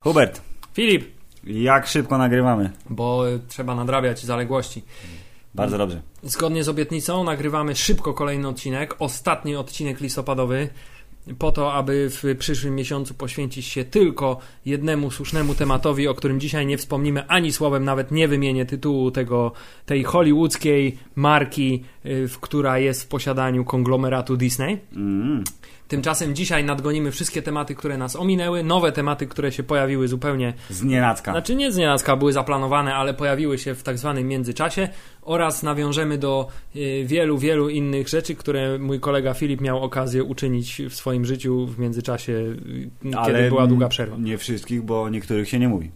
Hubert, Filip, jak szybko nagrywamy? bo trzeba nadrabiać zaległości. Bardzo dobrze. Zgodnie z obietnicą nagrywamy szybko kolejny odcinek, ostatni odcinek listopadowy, po to, aby w przyszłym miesiącu poświęcić się tylko jednemu słusznemu tematowi, o którym dzisiaj nie wspomnimy ani słowem, nawet nie wymienię tytułu tego, tej hollywoodzkiej marki, y, która jest w posiadaniu konglomeratu Disney. Mm. Tymczasem dzisiaj nadgonimy wszystkie tematy, które nas ominęły, nowe tematy, które się pojawiły zupełnie Z nienacka. Znaczy nie z nienacka były zaplanowane, ale pojawiły się w tak zwanym międzyczasie oraz nawiążemy do y, wielu, wielu innych rzeczy, które mój kolega Filip miał okazję uczynić w swoim życiu w międzyczasie, y, kiedy była długa przerwa. Nie wszystkich, bo niektórych się nie mówi.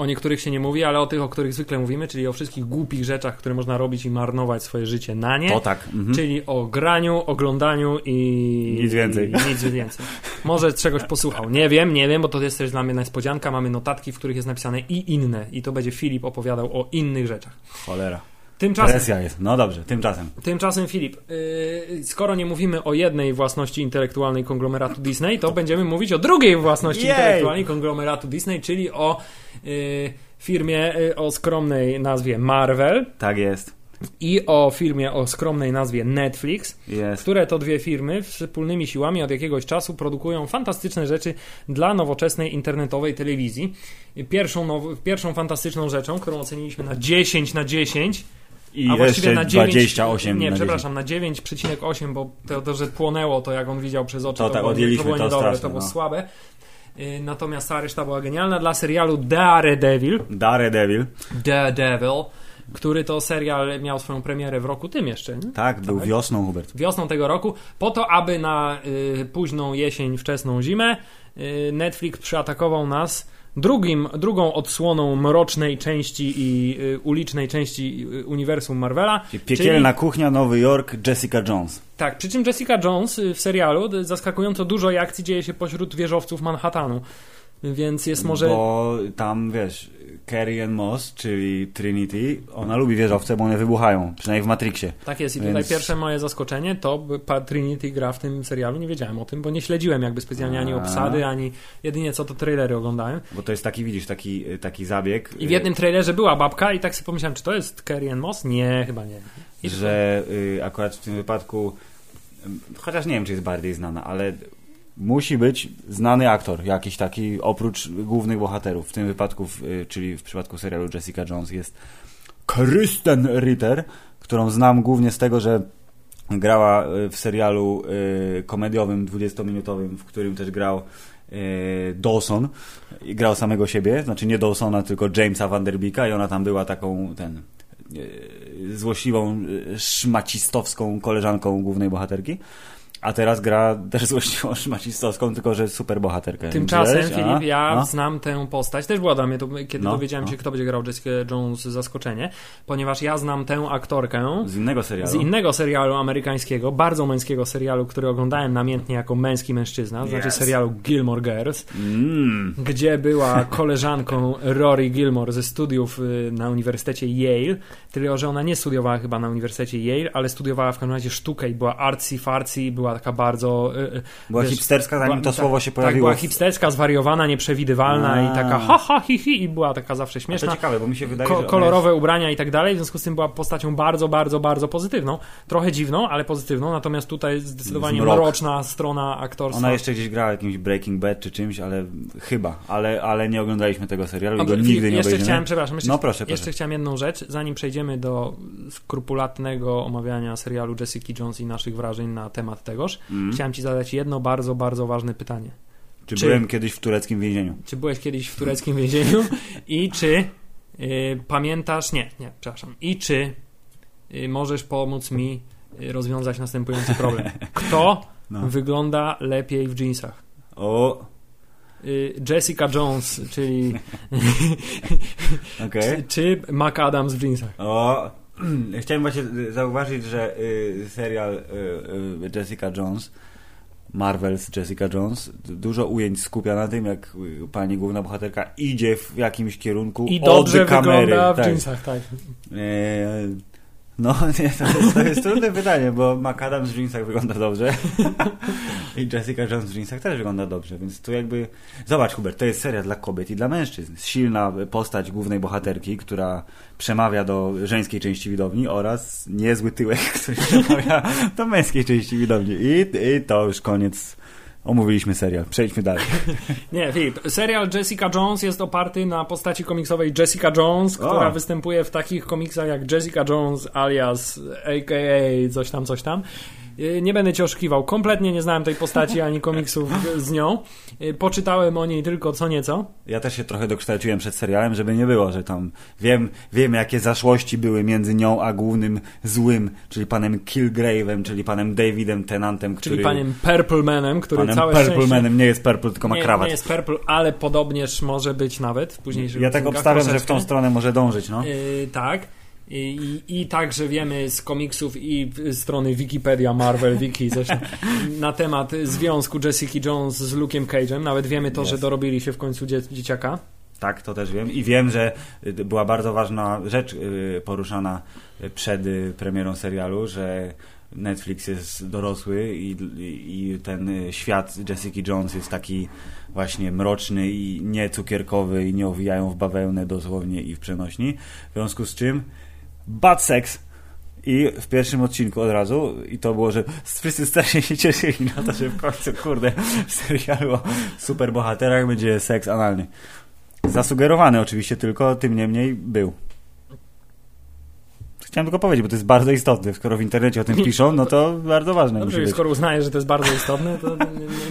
O niektórych się nie mówi, ale o tych, o których zwykle mówimy, czyli o wszystkich głupich rzeczach, które można robić i marnować swoje życie na nie. To tak. Mhm. Czyli o graniu, oglądaniu i. Nic więcej. I nic więcej. Może czegoś posłuchał. Nie wiem, nie wiem, bo to jest też dla mnie niespodzianka. Mamy notatki, w których jest napisane i inne. I to będzie Filip opowiadał o innych rzeczach. Cholera. Tymczasem, Presja jest. No dobrze, tymczasem. tymczasem Filip, yy, skoro nie mówimy o jednej własności intelektualnej konglomeratu Disney, to będziemy mówić o drugiej własności Jej! intelektualnej konglomeratu Disney, czyli o yy, firmie yy, o skromnej nazwie Marvel Tak jest. i o firmie o skromnej nazwie Netflix. Jest. które to dwie firmy wspólnymi siłami od jakiegoś czasu produkują fantastyczne rzeczy dla nowoczesnej internetowej telewizji. Pierwszą, now- pierwszą fantastyczną rzeczą, którą oceniliśmy na 10 na 10, I a właściwie jeszcze na 9, 28 nie, na przepraszam, na 9,8, bo to, to, że płonęło to, jak on widział przez oczy, To to, tak, było, odjęliśmy to było to niedobre, strasznie, to było no. słabe. Y, Natomiast ta reszta była genialna dla serialu Daredevil. 10. Daredevil. Daredevil, który to serial miał swoją premierę w roku tym jeszcze. Nie? Tak, był wiosną, Hubert. wiosną tego roku, po to, aby na y, późną jesień, wczesną zimę y, Netflix przyatakował nas drugim, drugą odsłoną mrocznej części i y, ulicznej części y, uniwersum Marvela. Czyli Piekielna kuchnia, Nowy Jork, Jessica Jones. Tak, przy czym Jessica Jones y, w serialu zaskakująco dużo akcji dzieje się pośród wieżowców Manhattanu. Więc jest może. Bo tam, wiesz, Carrie Ann Moss, czyli Trinity, ona lubi wieżowce, bo one wybuchają. Przynajmniej w Matrixie. Tak jest, i Więc- tutaj pierwsze moje zaskoczenie to Trinity gra w tym serialu. Nie wiedziałem o tym, bo nie śledziłem jakby specjalnie ani obsady, ani jedynie co to trailery oglądałem. Bo to jest taki, widzisz, taki, taki zabieg. I w jednym trailerze była babka i tak sobie pomyślałem, czy to jest Carrie Ann Moss? Nie, chyba nie. I że y, akurat w tym wypadku, y, chociaż nie wiem, czy jest bardziej znana, ale musi być znany aktor, jakiś taki, oprócz głównych bohaterów. W tym wypadku, y, czyli w przypadku serialu Jessica Jones jest Kristen Ritter, którą znam głównie z tego, że grała y, w serialu y, komediowym 20-minutowym, w którym też grał Dawson i grał samego siebie, znaczy nie Dawsona, tylko Jamesa Vanderbeeka i ona tam była taką ten złośliwą, szmacistowską koleżanką głównej bohaterki. A teraz gra też złośliwą, szmacistowską, tylko że super bohaterkę. Tymczasem? A? Filip, ja A? znam tę postać. Też była dla mnie to, kiedy No, dowiedziałem no. się, kto będzie grał Jessica Jones, zaskoczenie, ponieważ ja znam tę aktorkę Z innego serialu. z innego serialu amerykańskiego, bardzo męskiego serialu, który oglądałem namiętnie jako męski mężczyzna, znaczy Yes. serialu Gilmore Girls. Mm. gdzie była koleżanką Rory Gilmore ze studiów y, na Uniwersytecie Yale, tylko że ona nie studiowała chyba na Uniwersytecie Yale, ale studiowała w każdym razie sztukę i była artsy farcy i była taka bardzo... y, y, Była wiesz, hipsterska, zanim była- to tak, słowo się Tak, pojawiło. była w- hipsterska, zwariowana, nieprzewidywalna A. i taka ha, ha, hi, hi i była taka zawsze A to śmieszna. ciekawe, bo mi się wydaje, Ko- kolorowe ubrania i tak dalej, w związku z tym była postacią bardzo, bardzo, bardzo pozytywną. Trochę dziwną, ale pozytywną, natomiast tutaj zdecydowanie Zmrok. mroczna strona jest, aktorstwa. ona jeszcze gdzieś grała jakimś Breaking Bad czy czymś, ale chyba, ale, ale nie oglądaliśmy tego serialu i Dobrze, go nigdy nie jeszcze obejrzymy. chciałem, przepraszam, jeszcze, No proszę, proszę. jeszcze chciałem jedną rzecz, zanim przejdziemy do skrupulatnego omawiania serialu Jessica Jones i naszych wrażeń na temat tegoż. Mm. Chciałem Ci zadać jedno bardzo, bardzo ważne pytanie. Czy, czy- byłem kiedyś w tureckim więzieniu? Czy byłeś kiedyś w tureckim więzieniu i czy y, pamiętasz, nie, nie, przepraszam, i czy y, możesz pomóc mi y, rozwiązać następujący problem? Kto No. wygląda lepiej w jeansach? O, Y, Jessica Jones, czyli okej. czy, czy McAdams w jeansach? O, chciałem właśnie zauważyć, że y, serial y, y, Jessica Jones, Marvel's Jessica Jones, dużo ujęć skupia na tym, jak y, pani główna bohaterka idzie w jakimś kierunku I od dobrze kamery. wygląda w tak. jeansach, tak. E, No, nie, to jest, to jest trudne pytanie, bo McAdams w jeansach wygląda dobrze i Jessica Jones w jeansach też wygląda dobrze, więc tu jakby... Zobacz, Hubert, to jest seria dla kobiet i dla mężczyzn. Silna postać głównej bohaterki, która przemawia do żeńskiej części widowni oraz niezły tyłek, który przemawia do męskiej części widowni. I, i to już koniec Omówiliśmy serial, przejdźmy dalej. Nie, Filip, serial Jessica Jones jest oparty na postaci komiksowej Jessica Jones, która o. występuje w takich komiksach jak Jessica Jones alias aka coś tam, coś tam. Y, nie będę cię oszukiwał, kompletnie nie znałem tej postaci ani komiksów z nią. Y, poczytałem o niej tylko co nieco. Ja też się trochę dokształciłem przed serialem, żeby nie było, że tam wiem, wiem jakie zaszłości były między nią a głównym złym, czyli panem Kilgrave'em, czyli panem Davidem Tenantem, który... Czyli panem Purplemanem, który panem całe Purplemanem nie jest Purple, tylko ma nie, krawat. Nie jest Purple, ale podobnież może być nawet w późniejszych Ja tak obstawiam, że w tą stronę może dążyć, no. Yy, tak. I, I, także wiemy z komiksów i strony Wikipedia, Marvel, Wiki, coś na temat związku Jessica Jones z Luke'em Cage'em. Nawet wiemy to, yes. że dorobili się w końcu dzie dzieciaka. Tak, to też wiem. I wiem, że y, była bardzo ważna rzecz y, poruszana przed y, premierą serialu, że Netflix jest dorosły i, i ten świat Jessica Jones jest taki właśnie mroczny i nie cukierkowy i nie owijają w bawełnę dosłownie i w przenośni. W związku z czym bad sex. I w pierwszym odcinku od razu, i to było, że wszyscy strasznie się cieszyli na to, że w końcu, kurde, w serialu o superbohaterach będzie seks analny. Zasugerowany oczywiście tylko, tym niemniej był. Chciałem tylko powiedzieć, bo to jest bardzo istotne. Skoro w internecie o tym piszą, no to bardzo ważne. Dobrze, skoro uznajesz, że to jest bardzo istotne, to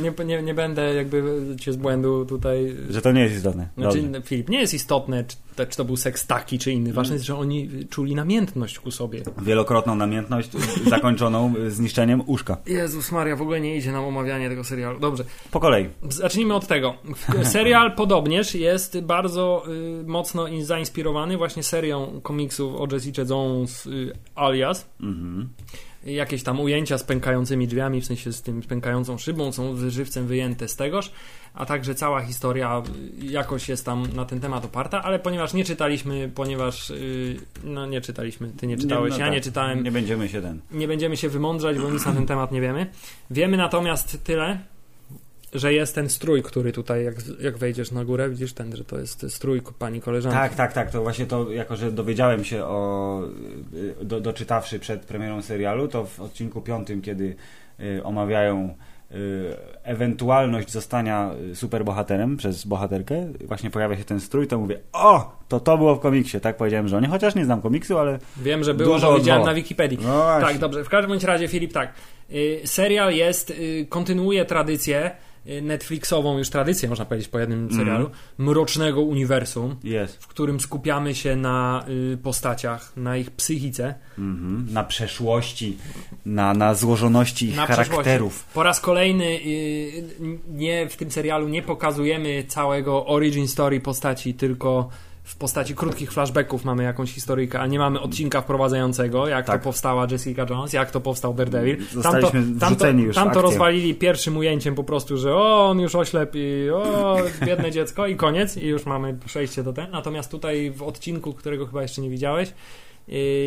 nie, nie, nie, będę jakby cię z błędu tutaj... Że to nie jest istotne. Znaczy, Filip, nie jest istotne, czy, czy to był seks taki, czy inny. Ważne jest, że oni czuli namiętność ku sobie. Wielokrotną namiętność zakończoną zniszczeniem uszka. Jezus Maria, w ogóle nie idzie nam omawianie tego serialu. Dobrze. Po kolei. Zacznijmy od tego. Serial podobnież jest bardzo y, mocno zainspirowany właśnie serią komiksów o Jessica Jones y, alias. Mhm jakieś tam ujęcia z pękającymi drzwiami, w sensie z tym pękającą szybą, są żywcem wyjęte z tegoż, a także cała historia jakoś jest tam na ten temat oparta, ale ponieważ nie czytaliśmy, ponieważ yy, no nie czytaliśmy, ty nie czytałeś, nie, no ja tak, nie czytałem. Nie będziemy się ten. Nie będziemy się wymądrzać, bo nic na ten temat nie wiemy. Wiemy natomiast tyle, że jest ten strój, który tutaj, jak, jak wejdziesz na górę, widzisz ten, że to jest strój pani koleżanki. Tak, tak, tak. To właśnie to, jako że dowiedziałem się o, do, doczytawszy przed premierą serialu, to w odcinku piątym, kiedy y, omawiają y, ewentualność zostania superbohaterem przez bohaterkę, właśnie pojawia się ten strój, to mówię, o, to to było w komiksie, tak powiedziałem żonie, chociaż nie znam komiksu, ale Wiem, że było, to widziałem na Wikipedii. No tak, dobrze, w każdym bądź razie Filip, tak, y, serial jest, y, kontynuuje tradycję Y, Netflixową już tradycję, można powiedzieć, po jednym mhm. serialu, mm. mrocznego uniwersum, yes. w którym skupiamy się na y, postaciach, na ich psychice. Mm -hmm. Na przeszłości, na, na złożoności ich na charakterów. Po raz kolejny y, nie w tym serialu nie pokazujemy całego origin story postaci, tylko w postaci krótkich flashbacków mamy jakąś historyjkę, a nie mamy odcinka wprowadzającego, jak tak. to powstała Jessica Jones, jak to powstał Daredevil. Tamto, tamto, już tamto rozwalili pierwszym ujęciem po prostu, że o, on już oślep i o, biedne dziecko i koniec i już mamy przejście do ten. Natomiast tutaj w odcinku, którego chyba jeszcze nie widziałeś,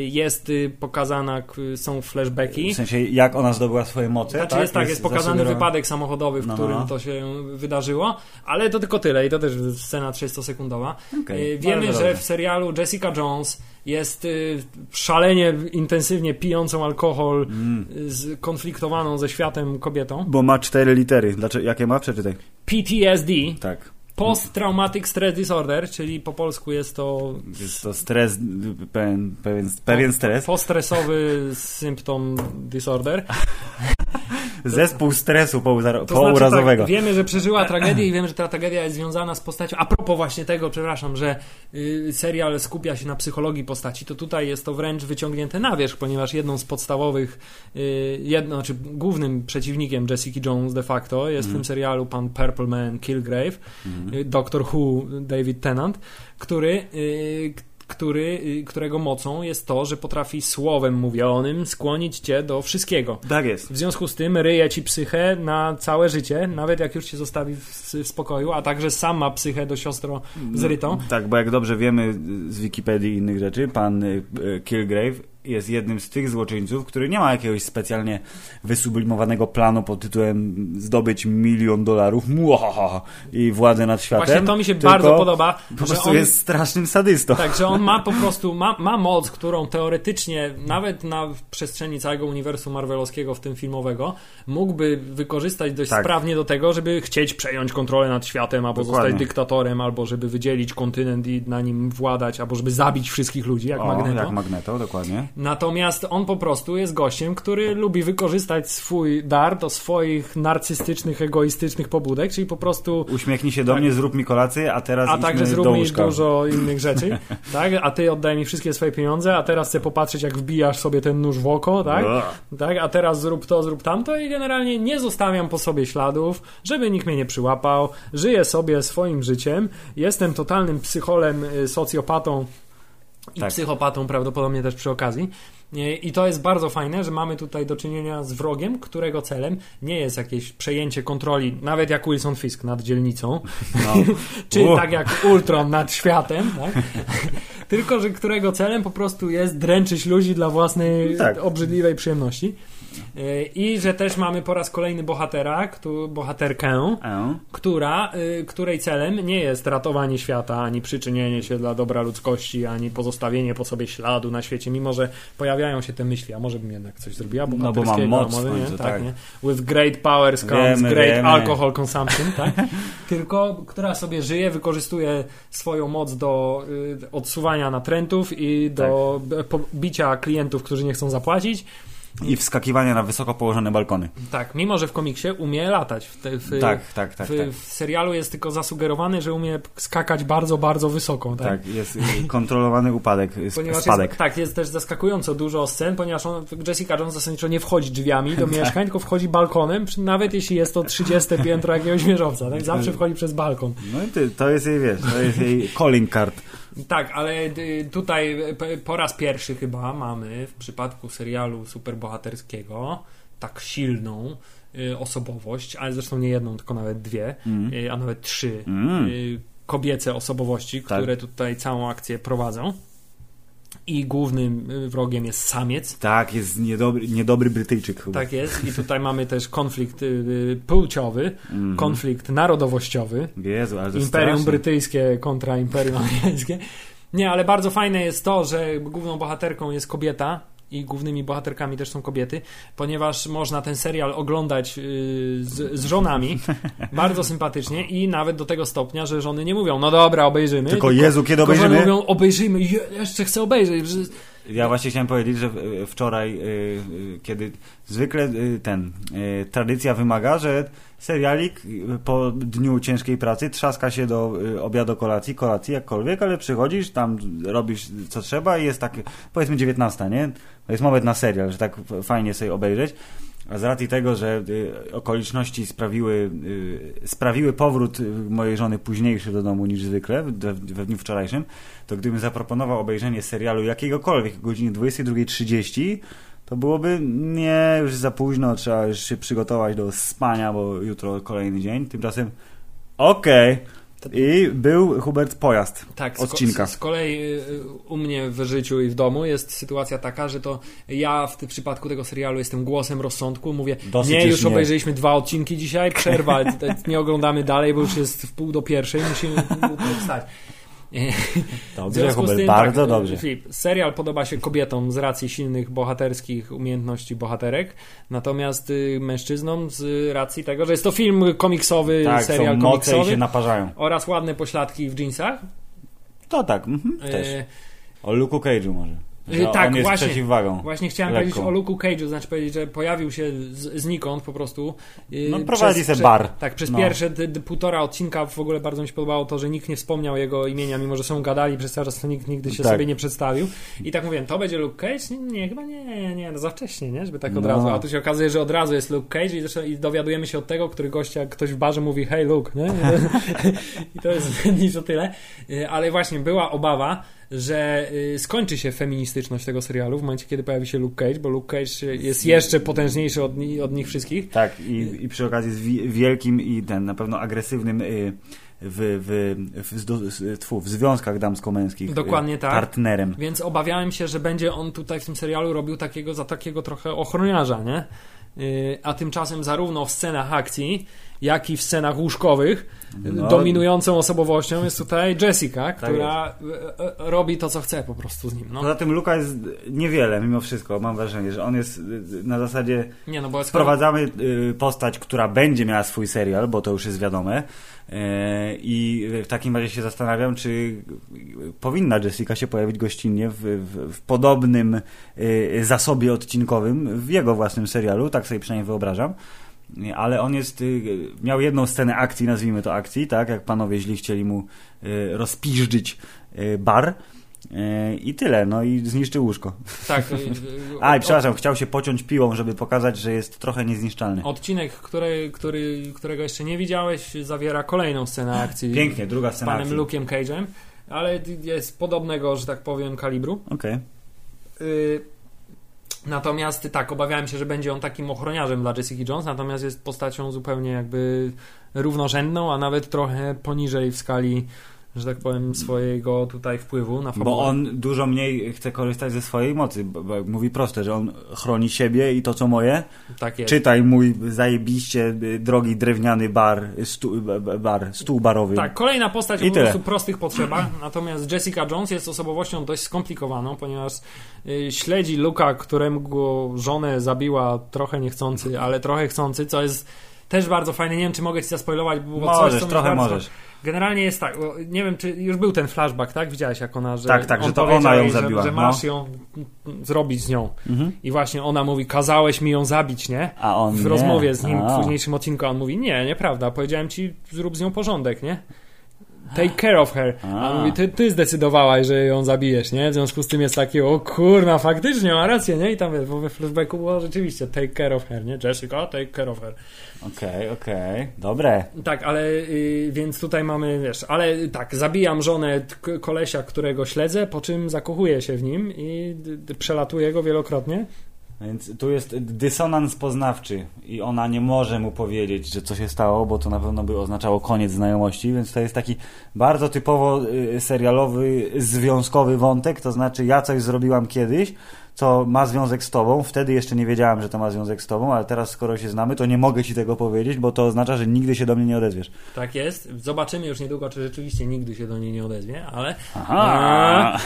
jest y, pokazana, są flashbacki. W sensie, jak ona zdobyła swoje moce? Znaczy tak? jest tak, jest, jest pokazany wypadek samochodowy, w no, którym no. to się wydarzyło, ale to tylko tyle i to też scena 30-sekundowa. Okay, Wiemy, że w serialu Jessica Jones jest y, szalenie, intensywnie pijącą alkohol, mm. skonfliktowaną ze światem kobietą. Bo ma cztery litery. Dlaczego, jakie ma? Przeczytaj. PTSD. Tak. Post-traumatic stress disorder, czyli po polsku jest to. Jest to stres, pewien, pewien, pewien stres. Postresowy symptom disorder. Zespół stresu pourazowego. Znaczy, tak, wiemy, że przeżyła tragedię i wiemy, że ta tragedia jest związana z postacią. A propos właśnie tego, przepraszam, że y, serial skupia się na psychologii postaci, to tutaj jest to wręcz wyciągnięte na wierzch, ponieważ jedną z podstawowych, y, jedno, znaczy głównym przeciwnikiem Jessica Jones de facto jest mm. w tym mhm. serialu pan Purple Man Killgrave, mm. y, Doctor Who David Tennant, który y, który, y, którego mocą jest to, że potrafi słowem mówionym skłonić cię do wszystkiego. Tak jest. W związku z tym ryje ci psychę na całe życie, nawet jak już cię zostawi w, w spokoju, a także sama psychę do siostro zrytą. No, tak, bo jak dobrze wiemy z Wikipedii i innych rzeczy, pan y, y, Kilgrave jest jednym z tych złoczyńców, który nie ma jakiegoś specjalnie wysublimowanego planu pod tytułem zdobyć milion dolarów muahaha, i władzę nad światem. Właśnie to mi się bardzo podoba. Po prostu on, jest strasznym sadystą. Tak, że on ma po prostu, ma, ma moc, którą teoretycznie, nawet na przestrzeni całego uniwersum marvelowskiego, w tym filmowego, mógłby wykorzystać dość Tak. sprawnie do tego, żeby chcieć przejąć kontrolę nad światem, albo Dokładnie. zostać dyktatorem, albo żeby wydzielić kontynent i na nim władać, albo żeby zabić wszystkich ludzi, jak o, Magneto. jak Magneto, dokładnie. Natomiast on po prostu jest gościem, który lubi wykorzystać swój dar do swoich narcystycznych, egoistycznych pobudek, czyli po prostu Uśmiechnij się do mnie, zrób mi kolację, a teraz Tak. a także zrób mi dużo innych rzeczy, tak? A ty oddaj mi wszystkie swoje pieniądze, a teraz chcę popatrzeć, jak wbijasz sobie ten nóż w oko, tak? Tak? A teraz zrób to, zrób tamto i generalnie nie zostawiam po sobie śladów, żeby nikt mnie nie przyłapał, żyję sobie swoim życiem, jestem totalnym psycholem, y, socjopatą i Tak. psychopatą prawdopodobnie też przy okazji. I to jest bardzo fajne, że mamy tutaj do czynienia z wrogiem, którego celem nie jest jakieś przejęcie kontroli, nawet jak Wilson Fisk nad dzielnicą, No. czy tak jak Ultron nad światem, tak? tylko że którego celem po prostu jest dręczyć ludzi dla własnej Tak. obrzydliwej przyjemności. Yy, I że też mamy po raz kolejny bohatera, któ- bohaterkę, E, która, y, której celem nie jest ratowanie świata, ani przyczynienie się dla dobra ludzkości, ani pozostawienie po sobie śladu na świecie, mimo że pojawiają się te myśli, a może bym jednak coś zrobiła No bo mam moc może nie, tak, tak. nie? With great powers comes Wiemy, great wiemy. alcohol consumption, tak? Tylko, która sobie żyje, wykorzystuje swoją moc do y, odsuwania natrętów i do Tak. bicia klientów, którzy nie chcą zapłacić. I wskakiwanie na wysoko położone balkony. Tak, mimo że w komiksie umie latać. W, te, w, Tak, tak, tak. w, tak. w serialu jest tylko zasugerowane, że umie skakać bardzo, bardzo wysoko. Tak? Tak, jest y, kontrolowany upadek, y, Ponieważ spadek. Jest, tak, jest też zaskakująco dużo scen, ponieważ on, Jessica Jones zasadniczo nie wchodzi drzwiami do mieszkań, tylko wchodzi balkonem, nawet jeśli jest to 30 piętro jakiegoś wieżowca. Tak? Zawsze wchodzi przez balkon. No i ty, to jest jej, wiesz, to jest jej calling card. Tak, ale y, tutaj p- po raz pierwszy chyba mamy w przypadku serialu superbohaterskiego tak silną y, osobowość, ale zresztą nie jedną, tylko nawet dwie, Mm. y, a nawet trzy Mm. y, kobiece osobowości, Tak. które tutaj całą akcję prowadzą. I głównym y, wrogiem jest samiec. Tak, jest niedobry, niedobry Brytyjczyk chyba. Tak jest. I tutaj mamy też konflikt y, y, płciowy, Mhm. konflikt narodowościowy. Jezu, ale to Imperium strasznie. Brytyjskie kontra Imperium Amerykańskie. Nie, ale bardzo fajne jest to, że główną bohaterką jest kobieta i głównymi bohaterkami też są kobiety, ponieważ można ten serial oglądać yy, z, z żonami bardzo sympatycznie i nawet do tego stopnia, że żony nie mówią, no dobra, obejrzymy. Tylko Jezu, kiedy tylko żony obejrzymy? mówią, obejrzymy, je, jeszcze chcę obejrzeć. Ja właśnie chciałem powiedzieć, że y, wczoraj, y, y, kiedy zwykle y, ten, y, tradycja wymaga, że serialik y, po dniu ciężkiej pracy trzaska się do y, obiadu, kolacji, kolacji jakkolwiek, ale przychodzisz, tam robisz co trzeba i jest tak, powiedzmy 19, nie? Jest moment na serial, że tak fajnie sobie obejrzeć. A z racji tego, że y, okoliczności sprawiły, sprawiły powrót mojej żony późniejszy do domu niż zwykle, we dniu wczorajszym, to gdybym zaproponował obejrzenie serialu jakiegokolwiek o godzinie 22.30, to byłoby nie, już za późno, trzeba już się przygotować do spania, bo jutro kolejny dzień. Tymczasem okej. I był Hubert Pojazd Tak, odcinka. Z, z kolei y, u mnie w życiu i w domu jest sytuacja taka, że to ja w tym przypadku tego serialu jestem głosem rozsądku, mówię, Dosyć nie, już nie. obejrzeliśmy dwa odcinki dzisiaj, przerwa, nie oglądamy dalej, bo już jest w pół do pierwszej, musimy wstać. Dobrze, Hubert, tym, bardzo tak, dobrze. Filip, serial podoba się kobietom z racji silnych bohaterskich umiejętności bohaterek, natomiast y, mężczyznom z racji tego, że jest to film komiksowy, Tak, serial są moce i komiksowy się naparzają. oraz ładne pośladki w jeansach. To tak, mhm, też. E, O Luke'u Cage'u może. Że tak, on jest właśnie. przeciwwagą. Właśnie chciałem powiedzieć o Luke'u Cage'u, znaczy powiedzieć, że pojawił się z, znikąd po prostu. Yy, No, prowadzi se prze- bar. Tak, przez No. pierwsze d, d, półtora odcinka w ogóle bardzo mi się podobało to, że nikt nie wspomniał jego imienia, mimo że są gadali przez cały czas, to nikt nigdy się Tak. sobie nie przedstawił. I tak mówiłem, to będzie Luke Cage? Nie, nie chyba nie, nie, no za wcześnie, nie? Żeby tak od No. razu. A tu się okazuje, że od razu jest Luke Cage i, zresztą, i dowiadujemy się od tego, który gościa, jak ktoś w barze mówi hey Luke, nie? I to jest niż o tyle. Yy, Ale właśnie była obawa, że y, skończy się feministyczność tego serialu w momencie, kiedy pojawi się Luke Cage, bo Luke Cage jest jeszcze potężniejszy od, od nich wszystkich. Tak, i, i przy okazji jest wi- wielkim i ten na pewno agresywnym y, w, w, w, tfu, w związkach damsko-męskich Dokładnie y, tak. partnerem. Więc obawiałem się, że będzie on tutaj w tym serialu robił takiego za takiego trochę ochroniarza, nie? Yy, A tymczasem zarówno w scenach akcji, jak i w scenach łóżkowych No. dominującą osobowością jest tutaj Jessica, która e, e, robi to, co chce po prostu z nim. No. Poza tym Luka jest niewiele mimo wszystko, mam wrażenie, że on jest y, na zasadzie Nie, no bo skoro, Wprowadzamy y, postać, która będzie miała swój serial, bo to już jest wiadome. E, I w takim razie się zastanawiam, czy powinna Jessica się pojawić gościnnie w, w, w podobnym zasobie odcinkowym w jego własnym serialu, tak sobie przynajmniej wyobrażam. Ale on jest, y, miał jedną scenę akcji, nazwijmy to akcji, tak? Jak panowie źli chcieli mu y, rozpiżdżyć y, bar. I tyle, no i zniszczył łóżko. tak, A, i przepraszam, chciał się pociąć piłą, żeby pokazać, że jest trochę niezniszczalny. Odcinek, który, który, którego jeszcze nie widziałeś, zawiera kolejną scenę akcji Pięknie, druga z scena panem akcji. Luke'em Cage'em, ale jest podobnego, że tak powiem, kalibru. Okej. Y, Natomiast tak, obawiałem się, że będzie on takim ochroniarzem dla Jessica Jones, natomiast jest postacią zupełnie jakby równorzędną, a nawet trochę poniżej w skali, że tak powiem, swojego tutaj wpływu na fabułę. Bo on dużo mniej chce korzystać ze swojej mocy. Mówi proste, że on chroni siebie i to, co moje. tak jest. Czytaj mój zajebiście y, drogi drewniany bar, stu, bar stół barowy. Tak, kolejna postać I o po prostu prostych potrzebach, natomiast Jessica Jones jest osobowością dość skomplikowaną, ponieważ y, śledzi Luka, któremu żonę zabiła trochę niechcący, ale trochę chcący, co jest też bardzo fajne. Nie wiem, czy mogę ci zaspoilować, bo było coś, Możesz, co mnie trochę możesz. Generalnie jest tak, nie wiem, czy już był ten flashback, tak? Widziałeś, jak ona, że Tak, tak, że to ona ją jej, zabiła, Że, że no. masz ją zrobić z nią. Mhm. I właśnie ona mówi, kazałeś mi ją zabić, nie? A on W nie. rozmowie z nim A. w późniejszym odcinku, on mówi, nie, nieprawda, powiedziałem ci, zrób z nią porządek, nie? Take care of her. A A. on mówi, ty, ty zdecydowałaś, że ją zabijesz, nie? W związku z tym jest takie, o kurna, faktycznie ma rację, nie? I tam bo we flashbacku było rzeczywiście take care of her, nie? Jessica, take care of her. Okej, okej. Dobre. Tak, ale y, więc tutaj mamy, wiesz, ale tak, zabijam żonę kolesia, którego śledzę, po czym zakochuję się w nim i przelatuję go wielokrotnie. Więc tu jest dysonans poznawczy i ona nie może mu powiedzieć, że co się stało, bo to na pewno by oznaczało koniec znajomości, więc to jest taki bardzo typowo y, serialowy, związkowy wątek, to znaczy ja coś zrobiłam kiedyś, co ma związek z tobą, wtedy jeszcze nie wiedziałam, że to ma związek z tobą, ale teraz skoro się znamy, to nie mogę ci tego powiedzieć, bo to oznacza, że nigdy się do mnie nie odezwiesz. Tak jest. Zobaczymy już niedługo, czy rzeczywiście nigdy się do niej nie odezwie, ale Aha!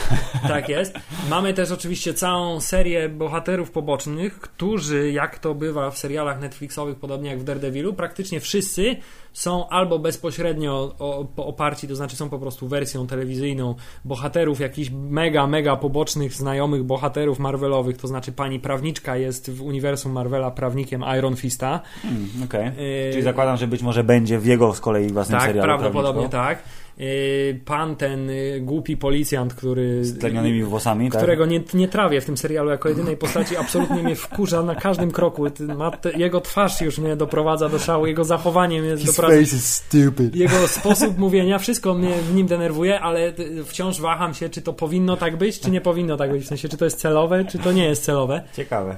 tak jest. Mamy też oczywiście całą serię bohaterów pobocznych, którzy, jak to bywa w serialach Netflixowych, podobnie jak w Daredevilu, praktycznie wszyscy są albo bezpośrednio oparci, to znaczy są po prostu wersją telewizyjną bohaterów, jakichś mega, mega pobocznych, znajomych bohaterów Marvelowych, to znaczy pani prawniczka jest w uniwersum Marvela prawnikiem Iron Fista. Hmm, Okej. Yy, Czyli zakładam, że być może będzie w jego z kolei własnym tak, serialu. prawdopodobnie prawniczką. tak. Yy, Pan ten yy, głupi policjant, który Z tlenionymi włosami, tak? którego nie, nie trawię w tym serialu jako jedynej postaci, absolutnie mnie wkurza na każdym kroku. Ty- Ma te, jego twarz już mnie doprowadza do szału, jego zachowanie mnie doprowadza. is stupid. Jego sposób mówienia, wszystko mnie w nim denerwuje, ale y, wciąż waham się, czy to powinno tak być, czy nie powinno tak być. W sensie, czy to jest celowe, czy to nie jest celowe. Ciekawe.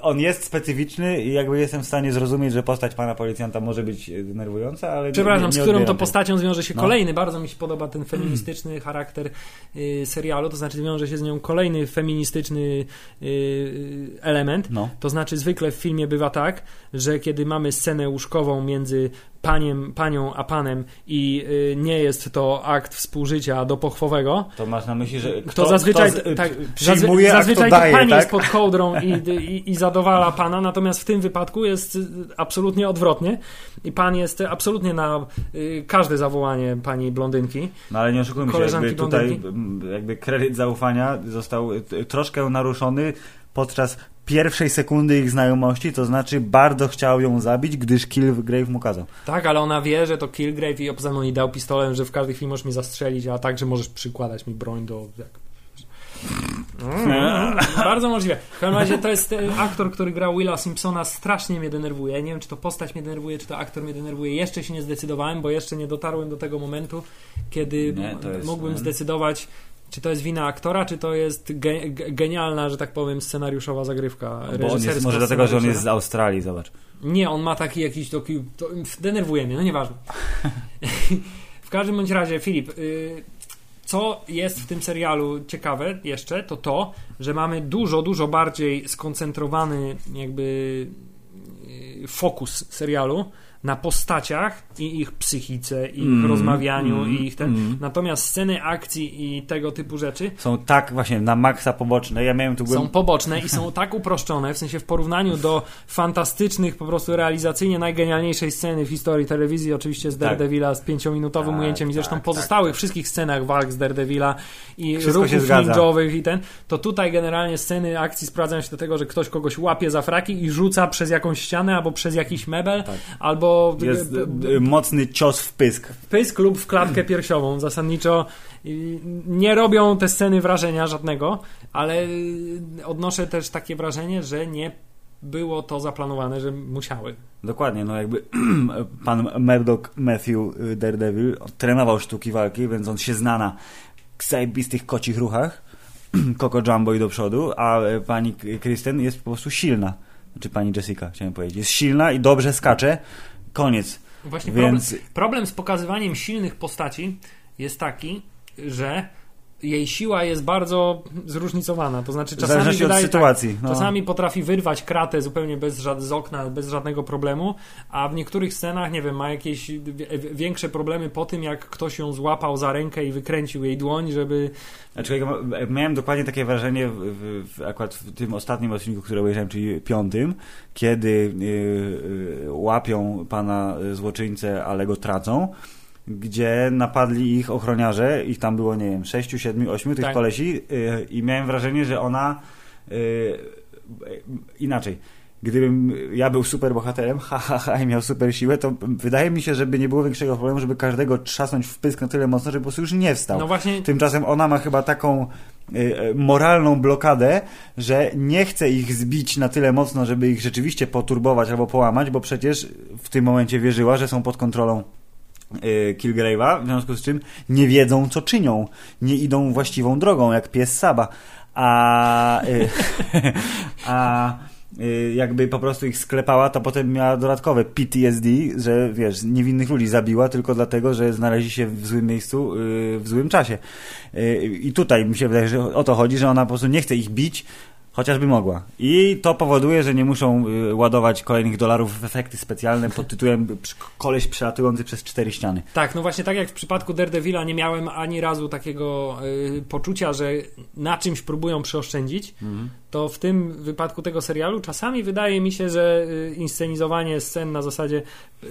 On jest specyficzny i jakby jestem w stanie zrozumieć, że postać pana policjanta może być denerwująca, ale nie- Przepraszam, nie, nie z którą to postacią zwiąże się No. kolejny, bardzo mi się podoba ten feministyczny charakter y, serialu, to znaczy wiąże się z nią kolejny feministyczny y, element. No. To znaczy zwykle w filmie bywa tak, że kiedy mamy scenę łóżkową między paniem, panią a panem i y, nie jest to akt współżycia dopochwowego, To masz na myśli, że to kto, zazwyczaj, kto z, tak, przyjmuje, zazwy- zazwyczaj to daje, pani tak? jest pod kołdrą i, i, i zadowala pana, natomiast w tym wypadku jest y, absolutnie odwrotnie i pan jest absolutnie na y, każde zawołanie pani blondynki. No ale nie oszukujmy się, jakby tutaj blondynki. m, jakby kredyt zaufania został troszkę naruszony podczas pierwszej sekundy ich znajomości, to znaczy bardzo chciał ją zabić, gdyż Killgrave mu kazał. Tak, ale ona wie, że to Killgrave i poza mną nie dał pistolem, że w każdej chwili możesz mi zastrzelić, a także możesz przykładać mi broń do... Jak... Mm, bardzo możliwe. W każdym razie to jest e, aktor, który grał Willa Simpsona, strasznie mnie denerwuje. Nie wiem, czy to postać mnie denerwuje, czy to aktor mnie denerwuje. Jeszcze się nie zdecydowałem, bo jeszcze nie dotarłem do tego momentu, kiedy Nie, mógłbym zdecydować, czy to jest wina aktora, czy to jest ge- ge- genialna, że tak powiem, scenariuszowa zagrywka. Bo on jest, może dlatego, że on jest z. Australii, zobacz. Nie, on ma taki jakiś taki. To, denerwuje mnie, no nieważne. W W każdym bądź razie, Filip, y, co jest w tym serialu ciekawe jeszcze, to to, że mamy dużo, dużo bardziej skoncentrowany jakby y, fokus serialu na postaciach i ich psychice, i ich Mm, rozmawianiu mm, i ich ten. mm. Natomiast sceny akcji i tego typu rzeczy Są tak właśnie na maksa poboczne. Ja miałem tu są poboczne i są tak uproszczone, w sensie w porównaniu do fantastycznych, po prostu realizacyjnie najgenialniejszej sceny w historii telewizji, oczywiście z Tak. Daredevila z pięciominutowym Tak, ujęciem i zresztą tak, pozostałych tak, wszystkich scenach walk z Daredevila i Wszystko ruchów ninjowych i ten, to tutaj generalnie sceny akcji sprowadzają się do tego, że ktoś kogoś łapie za fraki i rzuca przez jakąś ścianę albo przez jakiś mebel, Tak. Albo Jest y, mocny cios w pysk. pysk lub w klatkę piersiową. Zasadniczo y, nie robią te sceny wrażenia żadnego, ale y, odnoszę też takie wrażenie, że nie było to zaplanowane, że musiały. Dokładnie, no jakby pan Murdoch Matthew Daredevil trenował sztuki walki, więc on się zna na zajebistych kocich ruchach, Coco Jumbo i do przodu, a y, pani Kristen jest po prostu silna. Znaczy pani Jessica, chciałem powiedzieć. Jest silna i dobrze skacze. Koniec. Właśnie Więc problem, problem z pokazywaniem silnych postaci jest taki, że jej siła jest bardzo zróżnicowana. To znaczy czasami zależności od wydaje tak, sytuacji. no. Czasami potrafi wyrwać kratę zupełnie bez żad- z okna, bez żadnego problemu, a w niektórych scenach, nie wiem, ma jakieś większe problemy po tym, jak ktoś ją złapał za rękę i wykręcił jej dłoń, żeby. Znaczy, miałem dokładnie takie wrażenie w, w, w, akurat w tym ostatnim odcinku, który obejrzałem, czyli piątym, kiedy y, y, łapią pana złoczyńcę, ale go tracą, gdzie napadli ich ochroniarze, ich tam było, nie wiem, sześciu, siedmiu, ośmiu tych Tak. kolesi y, i miałem wrażenie, że ona y, inaczej. Gdybym ja był super bohaterem, ha, ha, ha, i miał super siłę, to wydaje mi się, żeby nie było większego problemu, żeby każdego trzasnąć w pysk na tyle mocno, żeby po prostu już nie wstał. No właśnie. Tymczasem ona ma chyba taką y, moralną blokadę, że nie chce ich zbić na tyle mocno, żeby ich rzeczywiście poturbować albo połamać, bo przecież w tym momencie wierzyła, że są pod kontrolą Kilgrave'a, w związku z czym nie wiedzą, co czynią. Nie idą właściwą drogą, jak pies Saba. A, y, a y, jakby po prostu ich sklepała, to potem miała dodatkowe PTSD, że wiesz, niewinnych ludzi zabiła tylko dlatego, że znaleźli się w złym miejscu y, w złym czasie. Y, I tutaj mi się wydaje, że o to chodzi, że ona po prostu nie chce ich bić, chociażby mogła. I to powoduje, że nie muszą y, ładować kolejnych dolarów w efekty specjalne pod tytułem koleś przelatujący przez cztery ściany. Tak, no właśnie tak jak w przypadku Daredevila nie miałem ani razu takiego y, poczucia, że na czymś próbują przeoszczędzić, to w tym wypadku tego serialu czasami wydaje mi się, że y, inscenizowanie scen na zasadzie y,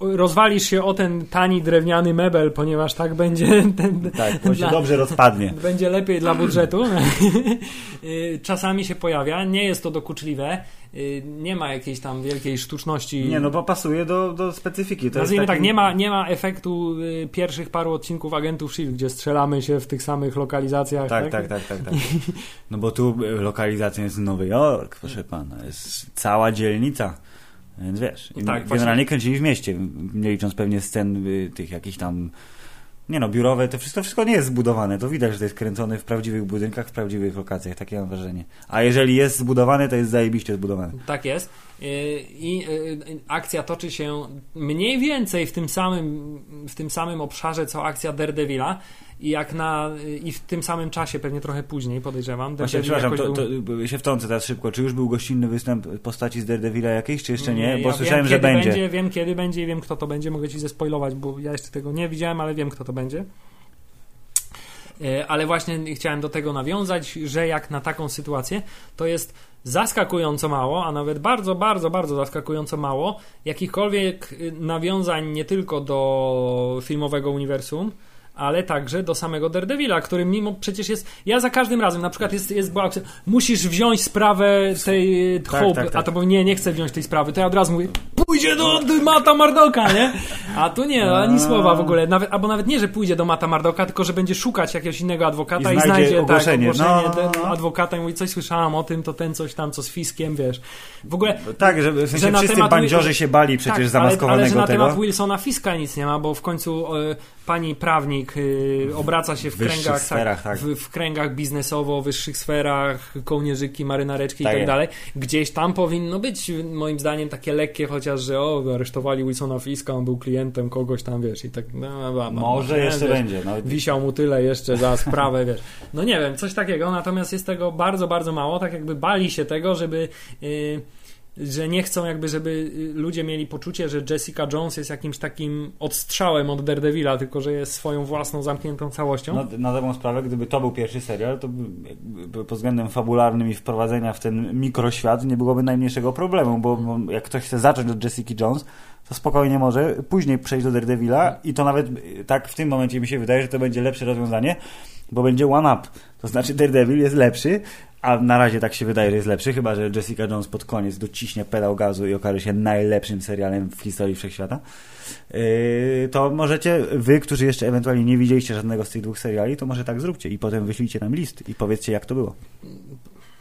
rozwalisz się o ten tani drewniany mebel, ponieważ tak będzie ten, Tak, on się Dla- dobrze rozpadnie. będzie lepiej dla budżetu. Y, czasami się pojawia, nie jest to dokuczliwe, y, nie ma jakiejś tam wielkiej sztuczności. Nie, no bo pasuje do, do specyfiki. To Nazwijmy jest taki... tak, nie ma, nie ma efektu y, pierwszych paru odcinków Agentów S.H.I.E.L.D., gdzie strzelamy się w tych samych lokalizacjach. Tak, tak, tak, tak, tak. No bo tu lokalizacja jest Nowy Jork, proszę pana. Jest cała dzielnica. Więc wiesz, i Tak, generalnie kręcili w mieście, nie licząc pewnie scen y, tych jakichś tam nie no, biurowe, to wszystko, wszystko nie jest zbudowane. To widać, że to jest kręcone w prawdziwych budynkach, w prawdziwych lokacjach, takie mam wrażenie. A jeżeli jest zbudowane, to jest zajebiście zbudowane. Tak jest. Y, I y, akcja toczy się mniej więcej w tym samym, w tym samym obszarze, co akcja Daredevila. I jak na, i w tym samym czasie, pewnie trochę później podejrzewam. Właśnie, przepraszam, to, był- to się wtrącę teraz szybko. Czy już był gościnny występ postaci z Daredevila jakiejś, czy jeszcze nie? Bo ja słyszałem, wiem, że kiedy będzie. Wiem kiedy będzie i wiem kto to będzie. Mogę ci zespoilować, bo ja jeszcze tego nie widziałem, ale wiem kto to będzie. E, Ale właśnie chciałem do tego nawiązać, że jak na taką sytuację, to jest zaskakująco mało, a nawet bardzo, bardzo, bardzo zaskakująco mało jakichkolwiek y, nawiązań nie tylko do filmowego uniwersum, ale także do samego Daredevila, który mimo przecież jest. Ja za każdym razem, na przykład jest, jest była musisz wziąć sprawę tej Tak, Hope, tak, tak. a to mówię, nie, nie chcę wziąć tej sprawy, to ja od razu mówię, pójdzie do Mata Mardoka, nie? A tu nie, no, ani słowa w ogóle, nawet, albo nawet nie, że pójdzie do Mata Mardoka, tylko że będzie szukać jakiegoś innego adwokata I i, znajdzie znajdzie ogłoszenie. Tak, ogłoszenie No, no, no. adwokata i mówi, coś słyszałam o tym, to ten coś tam, co z fiskiem, wiesz. W ogóle Tak, że w sensie Że wszyscy temat- bandziorzy się bali przecież tak, ale, zamaskowanego ale że na tego. temat Wilsona Fiska nic nie ma, bo w końcu e, pani prawnik e, obraca się w wyższych kręgach, sferach, tak. W, w kręgach biznesowo, wyższych sferach, kołnierzyki, marynareczki Tak i tak jest. dalej. Gdzieś tam powinno być moim zdaniem takie lekkie chociaż że o, aresztowali Wilsona Fiska, on był klientem kogoś tam, wiesz, i tak... No, no, no, Może nie, jeszcze wiesz, będzie. No, Wisiał mu tyle jeszcze za sprawę, wiesz. No nie wiem, coś takiego, natomiast jest tego bardzo, bardzo mało, tak jakby bali się tego, żeby... Yy, że nie chcą jakby, żeby y, ludzie mieli poczucie, że Jessica Jones jest jakimś takim odstrzałem od Daredevila, tylko że jest swoją własną zamkniętą całością. Na, na dobrą sprawę, gdyby to był pierwszy serial, to by, pod względem fabularnym i wprowadzenia w ten mikroświat nie byłoby najmniejszego problemu, bo jak ktoś chce zacząć od Jessica Jones, to spokojnie może później przejść do Daredevila i to nawet y, tak w tym momencie mi się wydaje, że to będzie lepsze rozwiązanie, bo będzie one-up. To znaczy Daredevil jest lepszy, a na razie tak się wydaje, że jest lepszy, chyba że Jessica Jones pod koniec dociśnie pedał gazu i okaże się najlepszym serialem w historii wszechświata, yy, to możecie, wy, którzy jeszcze ewentualnie nie widzieliście żadnego z tych dwóch seriali, to może tak zróbcie i potem wyślijcie nam list i powiedzcie, jak to było.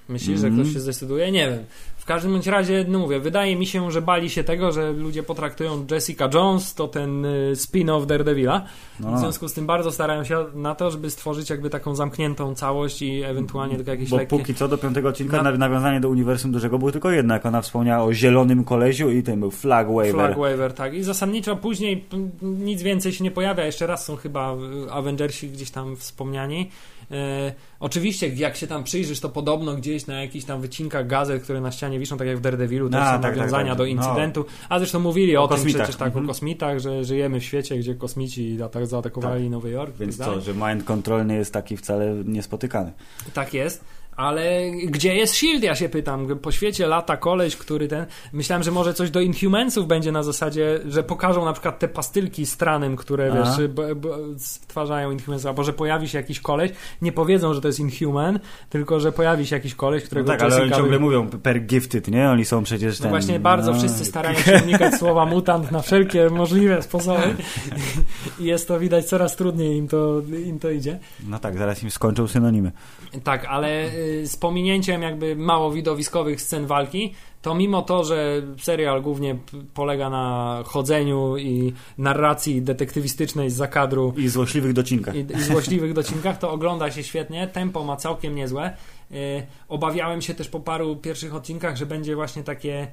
Myślisz, że Mhm. ktoś się zdecyduje? Nie wiem. W każdym bądź razie, no mówię, wydaje mi się, że bali się tego, że ludzie potraktują Jessica Jones to ten y, spin-off Daredevila. No. W związku z tym bardzo starają się na to, żeby stworzyć jakby taką zamkniętą całość i ewentualnie tylko jakieś Bo lekkie... póki co do piątego odcinka Na- na... nawiązanie do uniwersum dużego było tylko jedno, jak ona wspomniała o zielonym kolesiu i tym był flag waver. Flag waiver, tak. I zasadniczo później p- nic więcej się nie pojawia. Jeszcze raz są chyba y, Avengersi gdzieś tam wspomniani. E, oczywiście, jak się tam przyjrzysz, to podobno gdzieś na jakichś tam wycinkach gazet, które na ścianie wiszą, tak jak w Daredevilu, też A, są tak, tak, nawiązania tak. do No. incydentu. A zresztą mówili o, O tym kosmitach. przecież tak, Mhm. o kosmitach, że żyjemy w świecie, gdzie kosmici atak zaatakowali Nowy Jork. Więc tak co, że mind control nie jest taki wcale niespotykany. Tak jest. Ale gdzie jest Shield, ja się pytam. Po świecie lata koleś, który ten... Myślałem, że może coś do Inhumansów będzie na zasadzie, że pokażą na przykład te pastylki z tranem, które Aha. wiesz, b, b, stwarzają Inhumansów, albo że pojawi się jakiś koleś. Nie powiedzą, że to jest Inhuman, tylko że pojawi się jakiś koleś, No którego tak, ale oni ciągle by- mówią per gifted, nie? Oni są przecież No ten... właśnie bardzo no, wszyscy starają się unikać słowa mutant na wszelkie możliwe sposoby i jest to widać coraz trudniej im to, im to idzie. No tak, zaraz im skończą synonimy. Tak, ale z pominięciem jakby mało widowiskowych scen walki, to mimo to, że serial głównie polega na chodzeniu i narracji detektywistycznej z zakadru I złośliwych docinkach. i, i złośliwych docinkach, to ogląda się świetnie, tempo ma całkiem niezłe. Y, obawiałem się też po paru pierwszych odcinkach, że będzie właśnie takie y,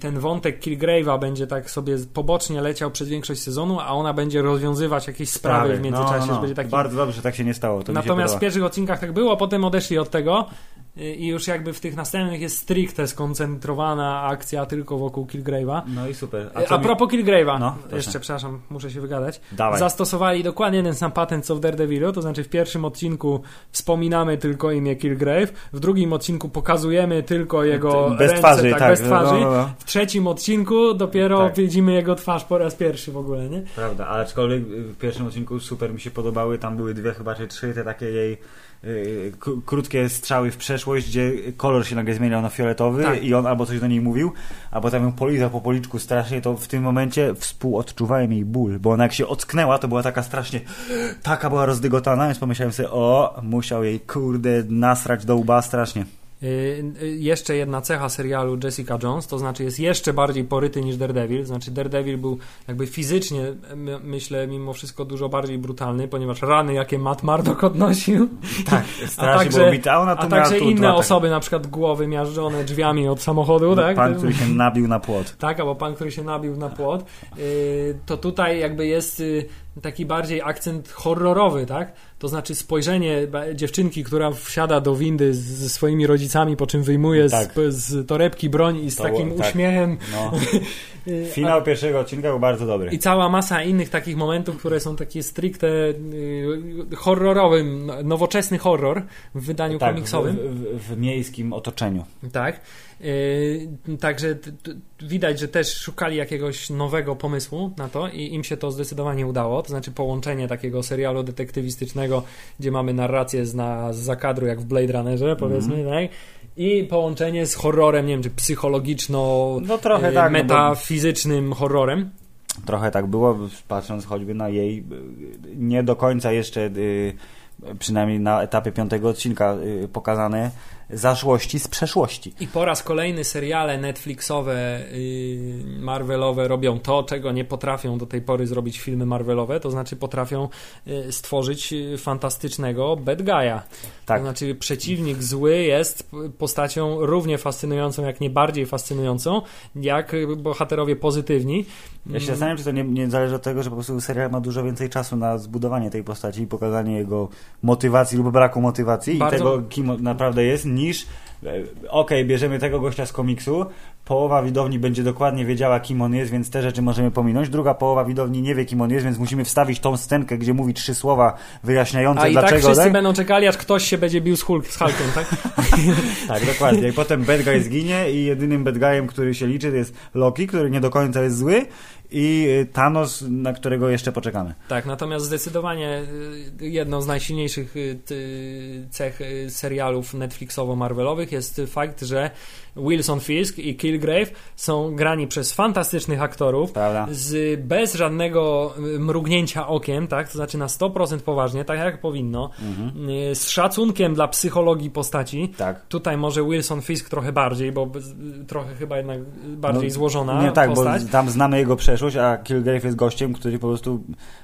ten wątek Kilgrave'a będzie tak sobie pobocznie leciał przez większość sezonu, a ona będzie rozwiązywać jakieś sprawy w międzyczasie, no, no, będzie taki Bardzo dobrze, że tak się nie stało. To Natomiast w pierwszych odcinkach tak było, potem odeszli od tego. y, i już jakby w tych następnych jest stricte skoncentrowana akcja tylko wokół Kilgrave'a. No i super. A, co a mi- propos Kilgrave'a, No, jeszcze przepraszam, muszę się wygadać. Dawaj. Zastosowali dokładnie ten sam patent co w Daredevilu, to znaczy w pierwszym odcinku wspominamy tylko imię Kilgrave, w drugim odcinku pokazujemy tylko jego Bez ręce, twarzy, tak, tak. bez twarzy. No, no, no. W trzecim odcinku dopiero Tak. widzimy jego twarz po raz pierwszy w ogóle, nie? Prawda, ale aczkolwiek w pierwszym odcinku super mi się podobały, tam były dwie chyba czy trzy te takie jej krótkie strzały w przeszłość, gdzie kolor się nagle zmieniał na fioletowy Tak. i on albo coś do niej mówił, albo tam ją polizał po policzku strasznie, to w tym momencie współodczuwałem jej ból, bo ona jak się ocknęła, to była taka strasznie, taka była rozdygotana, więc pomyślałem sobie, o, musiał jej kurde nasrać do łba strasznie. Y, y, jeszcze jedna cecha serialu Jessica Jones, to znaczy jest jeszcze bardziej poryty niż Daredevil, znaczy Daredevil był jakby fizycznie, my, myślę, mimo wszystko dużo bardziej brutalny, ponieważ rany, jakie Matt Murdock odnosił, Tak, strasznie także- bita, a a także inne dwa, tak. osoby, na przykład głowy miażdżone drzwiami od samochodu, tak? Pan, który się nabił na płot. Tak, albo pan, który się nabił na płot, y, to tutaj jakby jest taki bardziej akcent horrorowy, tak? To znaczy spojrzenie dziewczynki, która wsiada do windy ze swoimi rodzicami, po czym wyjmuje Tak. z, z torebki broń i z To takim tak. uśmiechem. No. y, Finał pierwszego odcinka był bardzo dobry. I cała masa innych takich momentów, które są takie stricte y, horrorowym, no- nowoczesny horror w wydaniu tak, komiksowym. W, w, w miejskim otoczeniu. Tak. Yy, także widać, że też szukali jakiegoś nowego pomysłu na to i im się to zdecydowanie udało. To znaczy połączenie takiego serialu detektywistycznego, gdzie mamy narrację z, na, z zakadru, jak w Blade Runnerze, powiedzmy, Mhm. tak? I połączenie z horrorem, nie wiem, czy psychologiczno No trochę yy, tak, no bo- metafizycznym horrorem. Trochę tak było, patrząc choćby na jej nie do końca jeszcze, y, przynajmniej na etapie piątego odcinka pokazane zaszłości z przeszłości. I po raz kolejny seriale Netflixowe, yy, Marvelowe robią to, czego nie potrafią do tej pory zrobić filmy Marvelowe, to znaczy potrafią yy, stworzyć yy, fantastycznego bad guy'a. Tak. To znaczy przeciwnik zły jest postacią równie fascynującą, jak nie bardziej fascynującą, jak y, bohaterowie pozytywni. Ja się zastanawiam, czy to nie, nie zależy od tego, że po prostu serial ma dużo więcej czasu na zbudowanie tej postaci i pokazanie jego motywacji lub braku motywacji Bardzo- i tego, kim naprawdę jest, niż e, okej, bierzemy tego gościa z komiksu, połowa widowni będzie dokładnie wiedziała, kim on jest, więc te rzeczy możemy pominąć, druga połowa widowni nie wie, kim on jest, więc musimy wstawić tą scenkę, gdzie mówi trzy słowa wyjaśniające, A i tak wszyscy tak? będą czekali, aż ktoś się będzie bił z, Hulk, z Hulkiem, tak? Tak, dokładnie. I potem bad guy zginie i jedynym bad guyem, który się liczy, to jest Loki, który nie do końca jest zły i y, Thanos, na którego jeszcze poczekamy. Tak, natomiast zdecydowanie y, jedną z najsilniejszych y, cech serialów Netflixowo-Marvelowych jest fakt, że Wilson Fisk i Kilgrave są grani przez fantastycznych aktorów, Prawda? z, bez żadnego y, mrugnięcia okiem, tak? to znaczy na 100% poważnie, tak jak powinno, Mhm. y, z szacunkiem dla psychologii postaci. Tak. Tutaj może Wilson Fisk trochę bardziej, bo bez- trochę chyba jednak bardziej No, złożona Nie tak, postać. bo tam znamy jego przeszłość, a Kilgrave jest gościem, który po prostu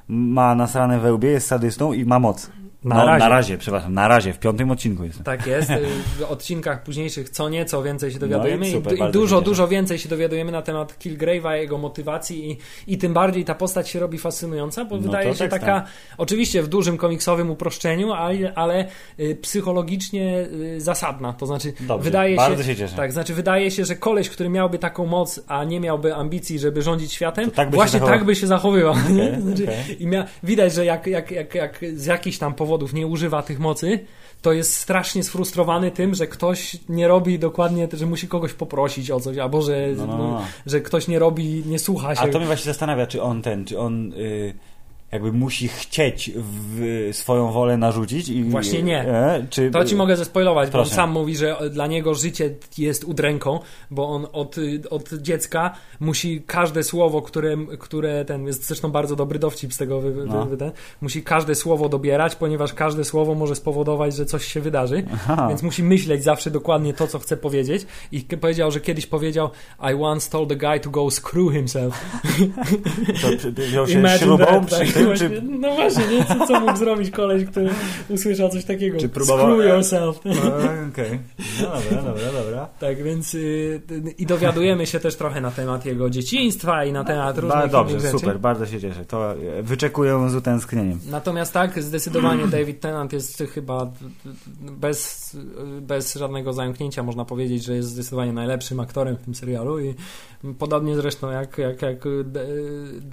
ma nasrane we łbie, jest sadystą i ma moc. Na no, razie. na razie, przepraszam, na razie, w piątym odcinku jest. Tak jest. Y, W odcinkach późniejszych co nieco więcej się dowiadujemy No i i, super, i bardzo dużo, dużo więcej się dowiadujemy na temat Kilgrave'a, jego motywacji i, i tym bardziej ta postać się robi fascynująca, bo No wydaje to się tak, taka, tak. oczywiście w dużym komiksowym uproszczeniu, ale, ale y, psychologicznie y, zasadna. To znaczy Dobrze, wydaje bardzo się, się cieszę. Tak, znaczy wydaje się, że koleś, który miałby taką moc, a nie miałby ambicji, żeby rządzić światem, tak właśnie tak by się zachowywał. nie? Okej, Znaczy, okej. i mia- widać, że jak, jak, jak, jak z jakichś tam powodów nie używa tych mocy, to jest strasznie sfrustrowany tym, że ktoś nie robi dokładnie, że musi kogoś poprosić o coś, albo że, No, no, no, no. że ktoś nie robi, nie słucha się. A to mnie właśnie zastanawia, czy on ten, czy on y, jakby musi chcieć swoją wolę narzucić i... Właśnie nie. E, czy, To ci mogę zespoilować, bo on Proszę. sam mówi, że dla niego życie jest udręką, bo on od, od dziecka musi każde słowo, które, które ten, jest zresztą bardzo dobry dowcip z tego, wy, No. wy, ten, musi każde słowo dobierać, ponieważ każde słowo może spowodować, że coś się wydarzy, Aha. więc musi myśleć zawsze dokładnie to, co chce powiedzieć i powiedział, że kiedyś powiedział I once told a guy to go screw himself. To wziął się śrubą przy czy... No właśnie, nie? Co, co mógł zrobić koleś, który usłyszał coś takiego? Czy próbował- Screw yourself. A, Okej. No dobra, dobra, dobra. Tak, więc y, i dowiadujemy się też trochę na temat jego dzieciństwa i na temat różnych Ba, dobrze, rzeczy. super, bardzo się cieszę. To e, wyczekuję z utęsknieniem. Natomiast tak, zdecydowanie David Tennant jest chyba bez, bez żadnego zająknięcia można powiedzieć, że jest zdecydowanie najlepszym aktorem w tym serialu i podobnie zresztą jak, jak, jak,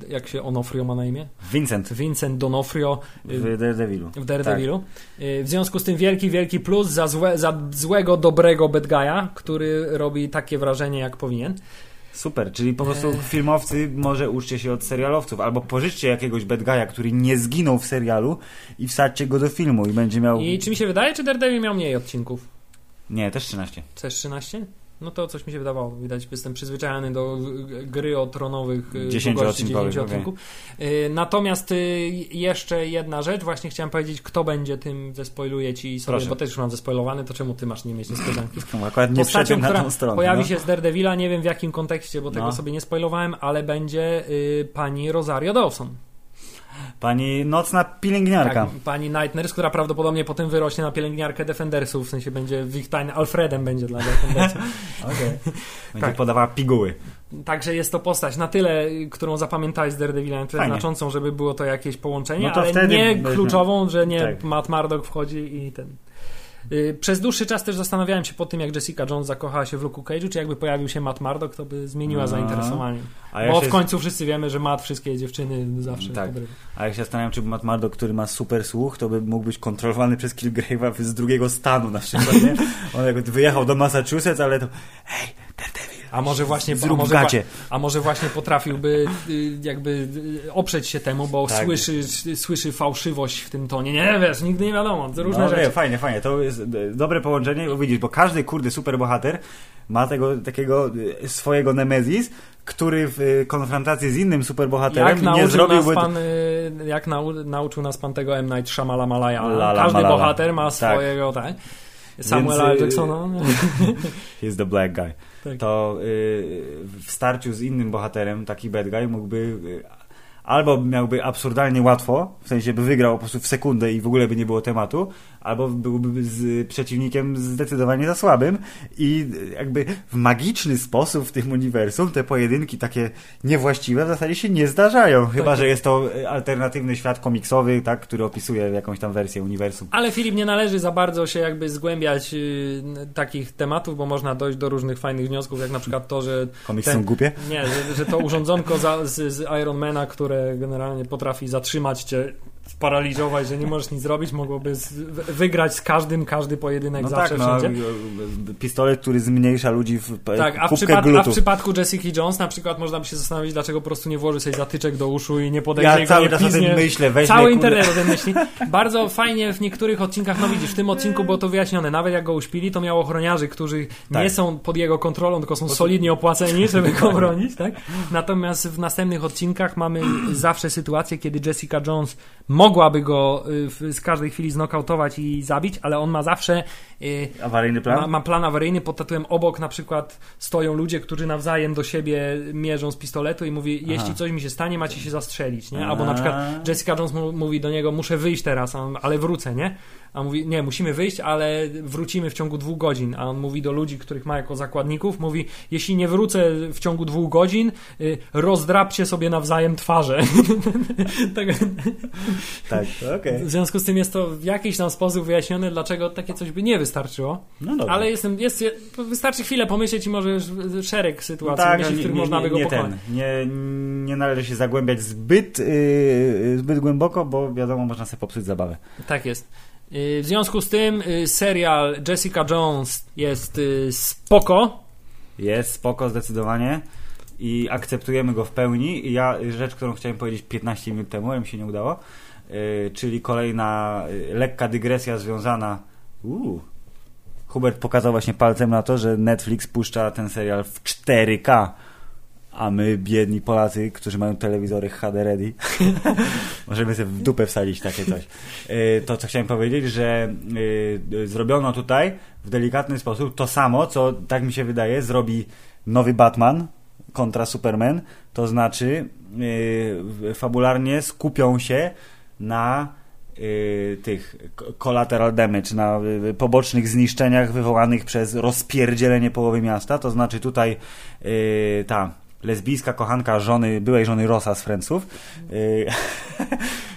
jak się Onofrio ma na imię? Vincent Vincent Donofrio y, w Daredevilu. w Daredevilu. Y, W związku z tym wielki, wielki plus za, złe, za złego, dobrego bad guy'a, który robi takie wrażenie jak powinien. Super, czyli po prostu Eee. filmowcy może uczcie się od serialowców, albo pożyczcie jakiegoś bad guy'a, który nie zginął w serialu i wsadźcie go do filmu i będzie miał... I czy mi się wydaje, czy Daredevil miał mniej odcinków? Nie, też 13. Też 13? No to coś mi się wydawało. Widać, jestem przyzwyczajony do gry o tronowych y, 10 długości odcinkowych, 10 odcinków. Y, Natomiast y, jeszcze jedna rzecz, właśnie chciałem powiedzieć, kto będzie tym, zespoiluję ci sobie, Proszę. bo też już mam zespoilowany, to czemu ty masz nie mieć niespodzianki? No, akurat nie Postacią, na tą stronę. pojawi no. się z Daredevila, nie wiem w jakim kontekście, bo tego No. sobie nie spoilowałem, ale będzie y, pani Rosario Dawson. Pani nocna pielęgniarka. Tak, pani Night Nurse, która prawdopodobnie potem wyrośnie na pielęgniarkę Defendersów, w sensie będzie w ich tajne, Alfredem będzie dla Defendersów. Okej. Będzie Tak. podawała piguły. Także jest to postać na tyle, którą zapamiętałeś z Daredevila, na tyle Fajnie. znaczącą, żeby było to jakieś połączenie, No ale nie kluczową, że nie Tak. Matt Murdock wchodzi i ten... Y, Przez dłuższy czas też zastanawiałem się po tym, jak Jessica Jones zakochała się w Luke'u Cage'u, czy jakby pojawił się Matt Murdock, to by zmieniła No. zainteresowanie. Ja, Bo w końcu wszyscy wiemy, że Matt wszystkie dziewczyny zawsze Tak. podrywa. a jak się zastanawiam, czy Matt Murdock, który ma super słuch, to by mógł być kontrolowany przez Kilgrave'a z drugiego stanu na przykład, nie? On jak wyjechał do Massachusetts, ale to hej, Daredevil, A może właśnie, a zrób może, gacie. a może właśnie potrafiłby y, jakby y, oprzeć się temu, bo Tak. słyszy, słyszy fałszywość w tym tonie. Nie wiesz, nigdy nie wiadomo, to różne no, rzeczy. Nie, fajnie, fajnie. To jest dobre połączenie, bo widzisz, bo każdy kurde superbohater ma tego takiego e, swojego Nemezis, który w konfrontacji z innym superbohaterem Jak nie nauczył, nas zrobiłby... pan, y, jak nau, nauczył nas pan tego M. Night Shyamalan Malaya. Lala Każdy Malala. bohater ma Tak. swojego, tak. Samuela Więc, y, Jacksona. He's the black guy. Tak. To y, w starciu z innym bohaterem taki bad guy mógłby y, albo miałby absurdalnie łatwo, w sensie by wygrał po prostu w sekundę i w ogóle by nie było tematu, albo byłby z przeciwnikiem zdecydowanie za słabym i jakby w magiczny sposób w tym uniwersum te pojedynki takie niewłaściwe w zasadzie się nie zdarzają, chyba że jest to alternatywny świat komiksowy, tak, który opisuje jakąś tam wersję uniwersum. Ale Filip, nie należy za bardzo się jakby zgłębiać y, takich tematów, bo można dojść do różnych fajnych wniosków, jak na przykład to, że... Komiksy ten- są głupie? Nie, że, że to urządzonko za, z, z Ironmana, które generalnie potrafi zatrzymać cię, sparaliżować, że nie możesz nic zrobić, mogłoby z, wygrać z każdym, każdy pojedynek No zawsze, tak, no, pistolet, który zmniejsza ludzi w Tak, a w, przypad- a w przypadku Jessica Jones na przykład można by się zastanowić, dlaczego po prostu nie włoży sobie zatyczek do uszu i nie podejdzie Ja go cały nie czas o piznie. tym myślę, weźmie, Cały internet o tym myśli. Bardzo fajnie w niektórych odcinkach, no widzisz, w tym odcinku było to wyjaśnione. Nawet jak go uśpili, to miał ochroniarzy, którzy Tak. nie są pod jego kontrolą, tylko są solidnie opłaceni, żeby go bronić, tak? Natomiast w następnych odcinkach mamy zawsze sytuację, kiedy Jessica Jones mogłaby go y, z każdej chwili znokautować i zabić, ale on ma zawsze Awaryjny plan? ma, ma plan awaryjny pod tytułem obok na przykład stoją ludzie, którzy nawzajem do siebie mierzą z pistoletu i mówi, jeśli coś mi się stanie, macie się zastrzelić, nie? Albo na przykład Jessica Jones mówi do niego, muszę wyjść teraz, ale wrócę, nie? A mówi, nie, musimy wyjść, ale wrócimy w ciągu dwóch godzin. A on mówi do ludzi, których ma jako zakładników, mówi, jeśli nie wrócę w ciągu dwóch godzin, y, rozdrapcie sobie nawzajem twarze. tak, Tak, okej. w związku z tym jest to w jakiś tam sposób wyjaśnione, dlaczego takie coś by nie wystarczyło. No dobra. Ale jestem, jest, wystarczy chwilę pomyśleć i może szereg No sytuacji tak, myśli, w nie, których nie, można by go nie, ten, nie, nie należy się zagłębiać zbyt, yy, zbyt głęboko, bo wiadomo, można sobie popsuć zabawę. Tak jest. Y, W związku z tym y, serial Jessica Jones jest spoko. Jest spoko zdecydowanie i akceptujemy go w pełni. I ja rzecz, którą chciałem powiedzieć 15 minut temu, ale mi się nie udało, czyli kolejna lekka dygresja związana. Uuu. Hubert pokazał właśnie palcem na to, że Netflix puszcza ten serial w 4K. A my, biedni Polacy, którzy mają telewizory HD ready, możemy sobie w dupę wsadzić takie coś. Yy, To, co chciałem powiedzieć, że yy, zrobiono tutaj w delikatny sposób to samo, co, tak mi się wydaje, zrobi nowy Batman kontra Superman. To znaczy, yy, fabularnie skupią się na tych k- collateral damage, na yy, pobocznych zniszczeniach wywołanych przez rozpierdzielenie połowy miasta. To znaczy tutaj ta lesbijska kochanka żony, byłej żony Rossa z yy, yy,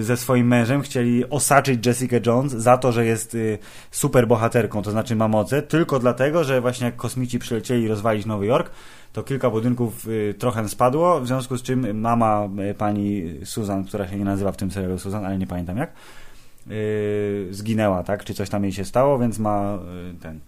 ze swoim mężem chcieli osaczyć Jessica Jones za to, że jest yy, super bohaterką, to znaczy ma moce, tylko dlatego, że właśnie jak kosmici przylecieli rozwalić Nowy Jork, to kilka budynków y, trochę spadło, w związku z czym mama y, pani Susan, która się nie nazywa w tym serialu Susan, ale nie pamiętam jak, y, zginęła, tak? Czy coś tam jej się stało, więc ma y, ten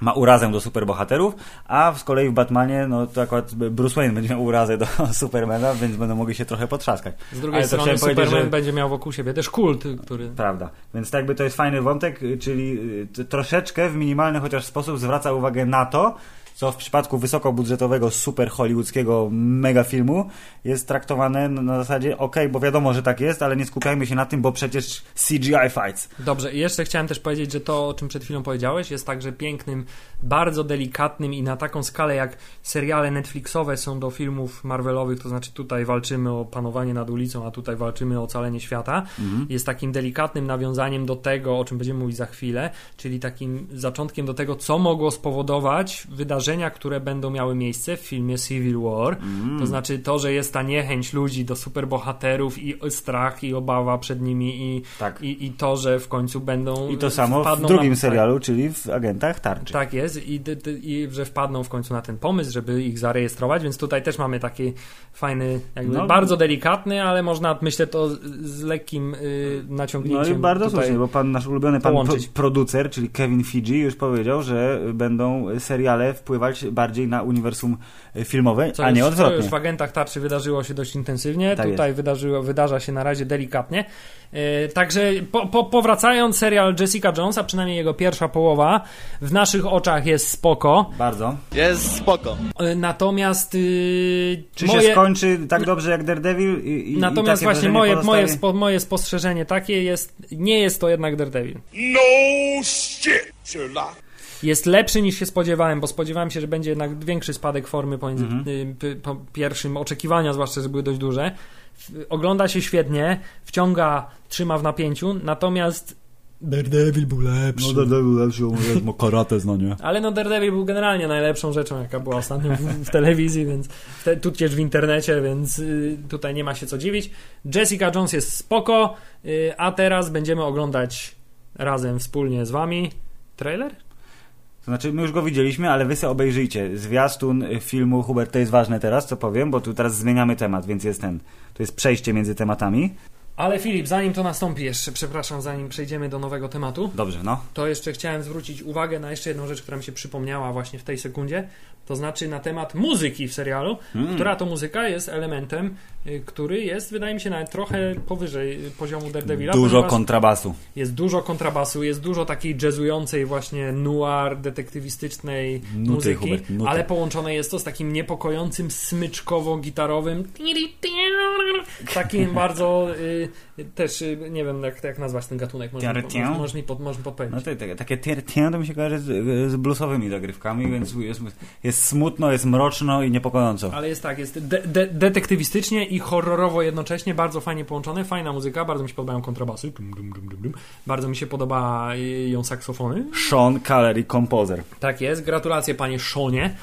ma urazę do superbohaterów, a z kolei w Batmanie, no to akurat Bruce Wayne będzie miał urazę do Supermana, więc będą mogli się trochę potrzaskać. Z drugiej Ale strony Superman że- będzie miał wokół siebie też kult, który... Prawda. Więc tak jakby to jest fajny wątek, y, czyli y, troszeczkę w minimalny chociaż sposób zwraca uwagę na to, co w przypadku wysokobudżetowego, super hollywoodzkiego mega filmu jest traktowane na zasadzie ok, bo wiadomo, że tak jest, ale nie skupiajmy się na tym, bo przecież CGI fights. Dobrze, i jeszcze chciałem też powiedzieć, że to, o czym przed chwilą powiedziałeś, jest także pięknym, bardzo delikatnym i na taką skalę, jak seriale Netflixowe są do filmów Marvelowych, to znaczy tutaj walczymy o panowanie nad ulicą, a tutaj walczymy o ocalenie świata, jest takim delikatnym nawiązaniem do tego, o czym będziemy mówić za chwilę, czyli takim zaczątkiem do tego, co mogło spowodować wydarzenia, które będą miały miejsce w filmie Civil War. To znaczy to, że jest ta niechęć ludzi do superbohaterów i strach i obawa przed nimi i, Tak. i, i to, że w końcu będą I to samo w drugim na, serialu, czyli w Agentach Tarczy. Tak, jest I, i że wpadną w końcu na ten pomysł, żeby ich zarejestrować, więc tutaj też mamy taki fajny, jakby No. bardzo delikatny, ale można myślę to z, lekkim y, No naciągnięciem i bardzo słusznie, bo pan nasz ulubiony pan połączyć. producer, czyli Kevin Fiji już powiedział, że będą seriale wpływać wpływać bardziej na uniwersum e, filmowe, Co a nie już, odwrotnie. Co już w agentach tarczy wydarzyło się dość intensywnie, Tak tutaj wydarzyło, wydarza się na razie delikatnie. E, także po, po, powracając, serial Jessica Jones, a przynajmniej jego pierwsza połowa, w naszych oczach jest spoko. Bardzo. Jest spoko. E, natomiast y, Czy moje, się skończy tak dobrze jak Daredevil? I, i, i Natomiast takie właśnie moje, pozostaje? moje, spo, moje spostrzeżenie takie jest, nie jest to jednak Daredevil. No shit, Sherlock. Jest lepszy niż się spodziewałem, bo spodziewałem się, że będzie jednak większy spadek formy pomiędzy Mhm. y, p- po pierwszym, oczekiwania zwłaszcza, że były dość duże. Ogląda się świetnie, wciąga, trzyma w napięciu, natomiast Daredevil był lepszy. No Daredevil lepszy, bo karate zna, nie? Ale no Daredevil był generalnie najlepszą rzeczą, jaka była ostatnio w, w telewizji, więc te, tudzież w internecie, więc y, tutaj nie ma się co dziwić. Jessica Jones jest spoko, y, a teraz będziemy oglądać razem, wspólnie z wami trailer? To znaczy, my już go widzieliśmy, ale wy sobie obejrzyjcie. Zwiastun y, filmu, Hubert, to jest ważne teraz, co powiem, bo tu teraz zmieniamy temat, więc jest ten, to jest przejście między tematami. Ale Filip, zanim to nastąpi jeszcze, przepraszam, zanim przejdziemy do nowego tematu, Dobrze, no. to jeszcze chciałem zwrócić uwagę na jeszcze jedną rzecz, która mi się przypomniała właśnie w tej sekundzie, to znaczy na temat muzyki w serialu, Mm. która to muzyka jest elementem, y, który jest, wydaje mi się, nawet trochę powyżej poziomu Daredevila. Dużo kontrabasu. Jest dużo kontrabasu, jest dużo takiej jazzującej właśnie noir, detektywistycznej Nuty, muzyki, Hubert, nuty. ale połączone jest to z takim niepokojącym smyczkowo-gitarowym takim bardzo y, też, y, nie wiem jak, jak nazwać ten gatunek, Tiartię? możesz, możesz mi, mi podpowiedzieć. No to, to, takie tier tier to mi się kojarzy z, z bluesowymi zagrywkami, więc jest, jest smutno, jest mroczno i niepokojąco. Ale jest tak, jest de de detektywistycznie i horrorowo jednocześnie, bardzo fajnie połączone, fajna muzyka, bardzo mi się podobają kontrabasy, dum, dum, dum, bardzo mi się podoba y, ją saksofony. Sean Callery, kompozer. Tak jest, gratulacje panie Szonie.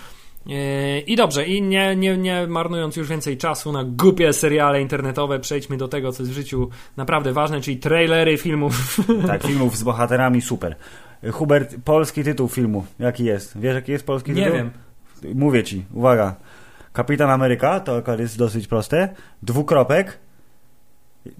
Yy, I dobrze, i nie, nie, nie marnując już więcej czasu na głupie seriale internetowe, przejdźmy do tego, co jest w życiu naprawdę ważne, czyli trailery filmów. Tak, filmów z bohaterami, super. Hubert, polski tytuł filmu, jaki jest? Wiesz, jaki jest polski Nie tytuł? wiem. Mówię ci, uwaga. Kapitan Ameryka, to akurat jest dosyć proste. Dwukropek.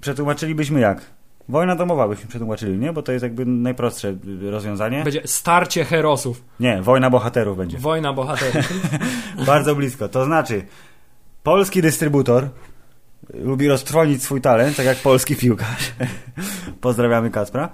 Przetłumaczylibyśmy jak? Wojna domowa byśmy przetłumaczyli, nie? Bo to jest jakby najprostsze rozwiązanie. Będzie starcie herosów, Nie, wojna bohaterów będzie. wojna bohaterów. Bardzo blisko. To znaczy, polski dystrybutor lubi roztrwonić swój talent, tak jak polski piłkarz. Pozdrawiamy Kacpra.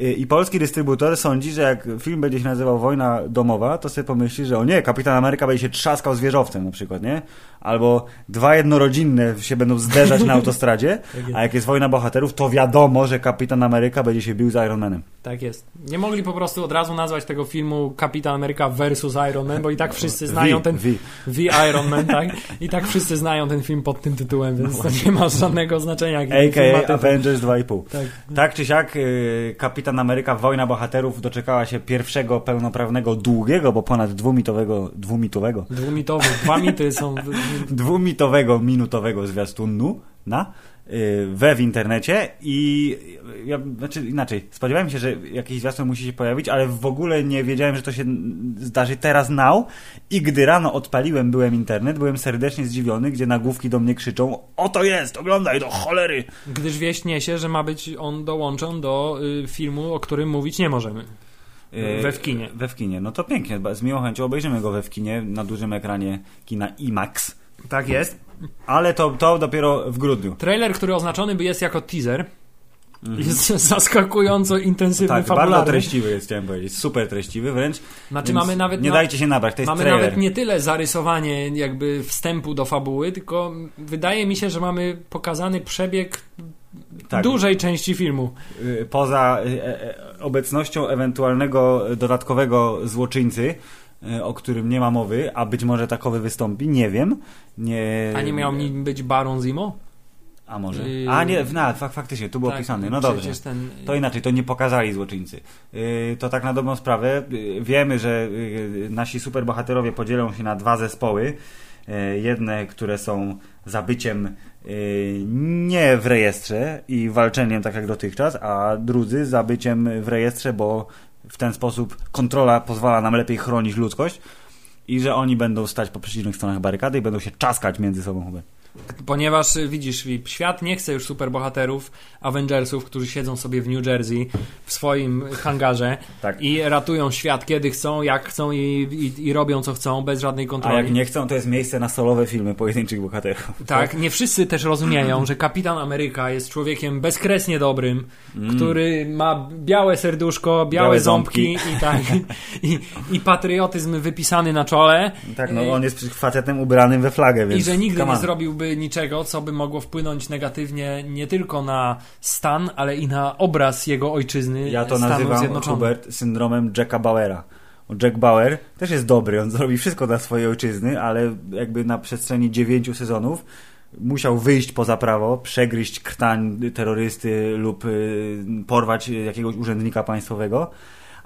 Y, I polski dystrybutor sądzi, że jak film będzie się nazywał Wojna domowa, to sobie pomyśli, że o nie, Kapitan Ameryka będzie się trzaskał z wieżowcem na przykład, nie? Albo dwa jednorodzinne się będą zderzać na autostradzie, a jak jest Wojna bohaterów, to wiadomo, że Kapitan Ameryka będzie się bił z Iron Manem. Tak jest. Nie mogli po prostu od razu nazwać tego filmu Kapitan Ameryka versus Iron Man, bo i tak wszyscy znają Vi, ten vi. The Iron Man, tak? I tak wszyscy znają ten film pod tym tytułem, więc to nie ma żadnego znaczenia. A.k.a. Avengers 2,5. Tak. Tak czy siak, y, Kapitan Ameryka Wojna Bohaterów doczekała się pierwszego pełnoprawnego, długiego, bo ponad dwumitowego, dwumitowego, Dwumitowy. Dwa mity są. Dwumitowego, minutowego zwiastunu na y, we w internecie i ja, znaczy inaczej, spodziewałem się, że jakiś zwiastun musi się pojawić, ale w ogóle nie wiedziałem, że to się zdarzy teraz now i gdy rano odpaliłem, byłem internet, byłem serdecznie zdziwiony, gdzie nagłówki do mnie krzyczą oto jest, oglądaj, do cholery! Gdyż wieść niesie, że ma być on dołączony do y, filmu, o którym mówić nie możemy. Yy, We w kinie. We w kinie. No to pięknie. Z miłą chęcią obejrzymy go we w kinie na dużym ekranie kina IMAX. Tak jest. Ale to, to dopiero w grudniu. Trailer, który oznaczony by jest jako teaser, jest zaskakująco intensywny, Tak, fabularny. bardzo treściwy jest, chciałem powiedzieć. Super treściwy wręcz. Znaczy mamy nawet Nie dajcie się nabrać, to jest Mamy trailer. nawet nie tyle zarysowanie jakby wstępu do fabuły, tylko wydaje mi się, że mamy pokazany przebieg Tak. dużej części filmu. Y, Poza y, e, e, obecnością ewentualnego dodatkowego złoczyńcy, o którym nie ma mowy, a być może takowy wystąpi, nie wiem. Nie... A nie miał nim być Baron Zimo? A może? Yy, A nie, no, fak, faktycznie, tu było Tak, pisane. No dobrze. Ten, To inaczej, to nie pokazali złoczyńcy. Yy, to tak na dobrą sprawę. Yy, wiemy, że nasi superbohaterowie podzielą się na dwa zespoły. Jedne, które są zabyciem nie w rejestrze i walczeniem tak jak dotychczas, a drudzy zabyciem w rejestrze, bo w ten sposób kontrola pozwala nam lepiej chronić ludzkość i że oni będą stać po przeciwnych stronach barykady i będą się czaskać między sobą. Hubert. Ponieważ y, widzisz, świat nie chce już superbohaterów, Avengersów, którzy siedzą sobie w New Jersey w swoim hangarze Tak. i ratują świat kiedy chcą, jak chcą i, i, i robią co chcą bez żadnej A kontroli. jak nie chcą, to jest miejsce na solowe filmy pojedynczych bohaterów. Tak, nie wszyscy też rozumieją, że Kapitan Ameryka jest człowiekiem bezkresnie dobrym, który ma białe serduszko, białe, Białe ząbki, ząbki. i tak, i, i patriotyzm wypisany na czole. Tak, no on jest facetem ubranym we flagę, więc I że nigdy nie zrobiłby niczego, co by mogło wpłynąć negatywnie nie tylko na stan, ale i na obraz jego ojczyzny Ja to Stanów nazywam. Hubert, syndromem Jacka Bauera. Jack Bauer też jest dobry, on zrobi wszystko dla swojej ojczyzny, ale jakby na przestrzeni dziewięciu sezonów musiał wyjść poza prawo, przegryźć krtań terrorysty lub y, porwać jakiegoś urzędnika państwowego,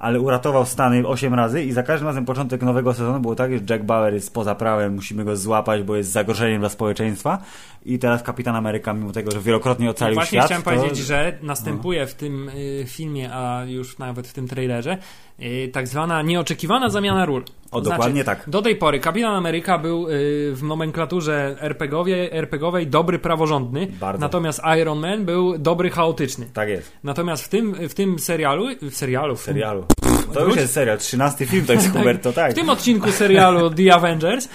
ale uratował Stany 8 razy i za każdym razem początek nowego sezonu było tak, że Jack Bauer jest poza prawem, musimy go złapać, bo jest zagrożeniem dla społeczeństwa i teraz Kapitan Ameryka, mimo tego, że wielokrotnie ocalił Właśnie świat, chciałem to... powiedzieć, że następuje w tym y, filmie, a już nawet w tym trailerze, y, tak zwana nieoczekiwana zamiana ról. O, To dokładnie tak. Do tej pory Kapitan Ameryka był y, w nomenklaturze RPG-owej, RPG-owej dobry, praworządny, Bardzo. natomiast Iron Man był dobry, chaotyczny. Tak jest. Natomiast w tym, w tym serialu, w serialu, w serialu. To już jest serial, 13 film to jest Hubert, to tak. w tym odcinku serialu The Avengers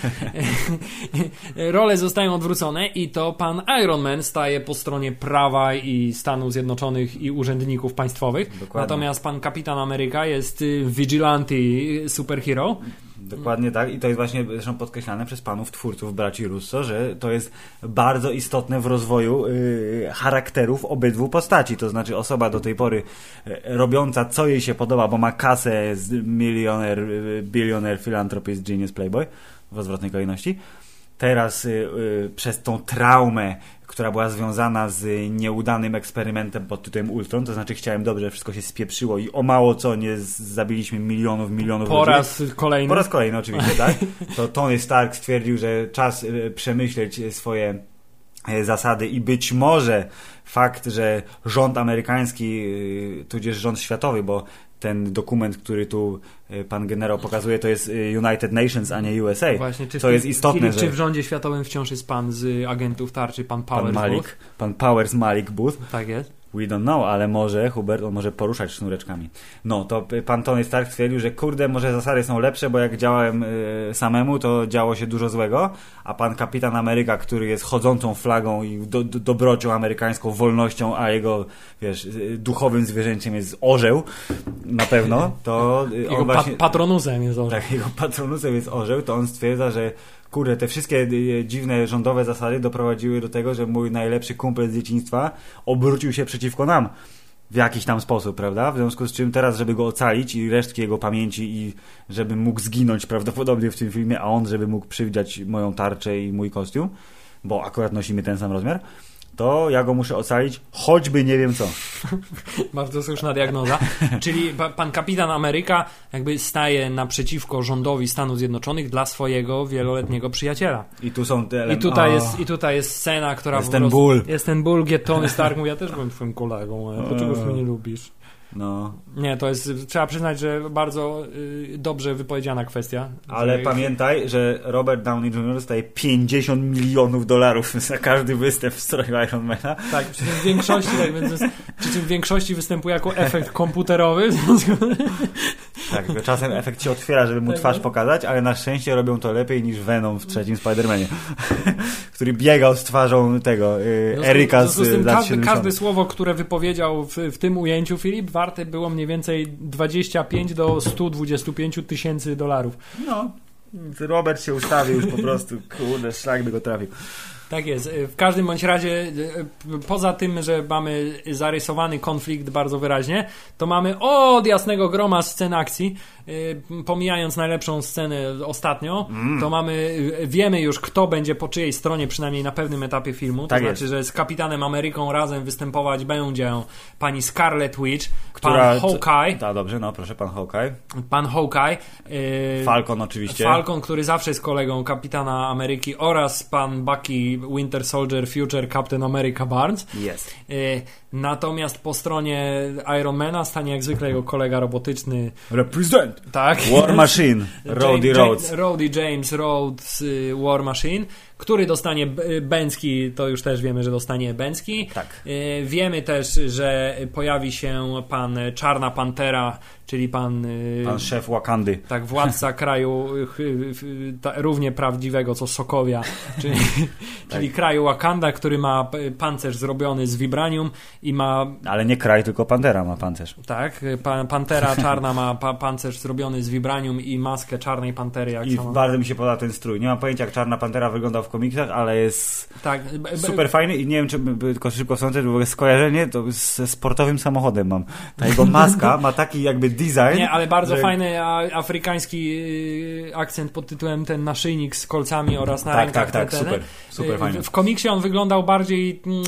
role zostają odwrócone i to pan Iron Man staje po stronie prawa i Stanów Zjednoczonych i urzędników państwowych. Dokładnie. Natomiast pan Kapitan Ameryka jest y, vigilante superhero. Dokładnie tak i to jest właśnie zresztą podkreślane przez panów twórców braci Russo, że to jest bardzo istotne w rozwoju y, charakterów obydwu postaci, to znaczy osoba do tej pory y, robiąca co jej się podoba, bo ma kasę z milioner, y, bilioner, philanthropist, genius, playboy w odwrotnej kolejności. Teraz y, y, przez tą traumę, która była związana z nieudanym eksperymentem pod tytułem Ultron, to znaczy chciałem dobrze, wszystko się spieprzyło i o mało co nie zabiliśmy milionów, milionów Po ludzi. raz kolejny. Po raz kolejny oczywiście, tak? To Tony Stark stwierdził, że czas e, przemyśleć swoje zasady i być może fakt, że rząd amerykański, tudzież rząd światowy, bo ten dokument, który tu pan generał pokazuje, to jest e, United Nations, a nie USA. Właśnie, czy to jest istotne, że Czy w rządzie światowym wciąż jest pan z agentów tarczy, pan Powers? pan Malik, Booth? pan Powers Malik Booth Tak jest. We don't know, ale może Hubert, on może poruszać sznureczkami. No, to pan Tony Stark stwierdził, że kurde, może zasady są lepsze, bo jak działałem y, samemu, to działo się dużo złego, a pan Kapitan Ameryka, który jest chodzącą flagą i do, do, dobrocią amerykańską, wolnością, a jego, wiesz, y, duchowym zwierzęciem jest orzeł, na pewno, to y, Jego właśnie... patronuzem jest orzeł. Tak, jego patronusem jest orzeł, to on stwierdza, że kurde, te wszystkie y, dziwne rządowe zasady doprowadziły do tego, że mój najlepszy kumpel z dzieciństwa obrócił się przeciwko nam w jakiś tam sposób, prawda? W związku z czym teraz, żeby go ocalić i resztki jego pamięci i żeby mógł zginąć prawdopodobnie w tym filmie, a on, żeby mógł przywdziać moją tarczę i mój kostium, bo akurat nosimy ten sam rozmiar, to ja go muszę ocalić, choćby nie wiem co. Bardzo słuszna diagnoza. Czyli pa- pan kapitan Ameryka jakby staje naprzeciwko rządowi Stanów Zjednoczonych dla swojego wieloletniego przyjaciela. I tu są te I tutaj, o, jest, I tutaj jest scena, która Jest ten ból. Jest ten ból, gdzie Tony Stark mówi, ja też byłem twoim kolegą, a dlaczegoś mnie nie lubisz? No, Nie, to jest, trzeba przyznać, że bardzo y, dobrze wypowiedziana kwestia. Ale Że- pamiętaj, że Robert Downey Jr. dostaje 50 milionów dolarów za każdy występ w stroju Ironmana. Tak, przy czym w większości, tak, więc, przy czym w większości występuje jako efekt komputerowy. Tak, czasem efekt się otwiera, żeby mu Tak, twarz no. pokazać, ale na szczęście robią to lepiej niż Venom w trzecim Spider-Manie, który biegał z twarzą tego y, W Eryka związku z z tym lat każdy, 70. każde słowo, które wypowiedział w, w tym ujęciu Filip, warte było mniej więcej 25 do 125 tysięcy dolarów. No, Robert się ustawił już po prostu, kurde, szlak by go trafił. Tak jest. W każdym bądź razie, e, poza tym, że mamy zarysowany konflikt bardzo wyraźnie, to mamy od jasnego groma scen akcji. Pomijając najlepszą scenę ostatnio, Mm. to mamy, wiemy już, kto będzie po czyjej stronie, przynajmniej na pewnym etapie filmu. To Tak znaczy, jest. że z Kapitanem Ameryką razem występować będzie pani Scarlet Witch, Która... pan Hawkeye, Tak, dobrze, no proszę, pan Hawkeye. pan Hawkeye, Falcon oczywiście. Falcon, który zawsze jest kolegą kapitana Ameryki oraz pan Bucky Winter Soldier Future Captain America Barnes. Jest. E, Natomiast po stronie Ironmana stanie jak zwykle jego kolega robotyczny, Represent! tak? War Machine, Roddy James- Rhodes. Roddy James Rhodes y, War Machine, Który dostanie Bęcki, to już też wiemy, że dostanie Bęcki. Tak. Y, Wiemy też, że pojawi się pan Czarna Pantera, czyli pan, y, Pan szef Wakandy. tak, władca kraju y, równie prawdziwego co Sokowia, czyli, czyli kraju Wakanda, który ma pancerz zrobiony z vibranium i ma Ale nie kraj, tylko Pantera ma pancerz. tak, pa, Pantera czarna ma pa, pancerz zrobiony z vibranium i maskę czarnej pantery jak I sama. bardzo mi się podoba ten strój. Nie mam pojęcia, jak Czarna Pantera wygląda w komiksach, ale jest Tak, super fajny i nie wiem, czy tylko szybko sądzę, w ogóle skojarzenie to ze sportowym samochodem mam. Ta jego maska ma taki jakby design. Nie, ale bardzo że... fajny a, afrykański y, akcent pod tytułem ten naszyjnik z kolcami oraz na Tak, rękach. tak, tak, super, super Y, fajny. W, w komiksie on wyglądał bardziej mm,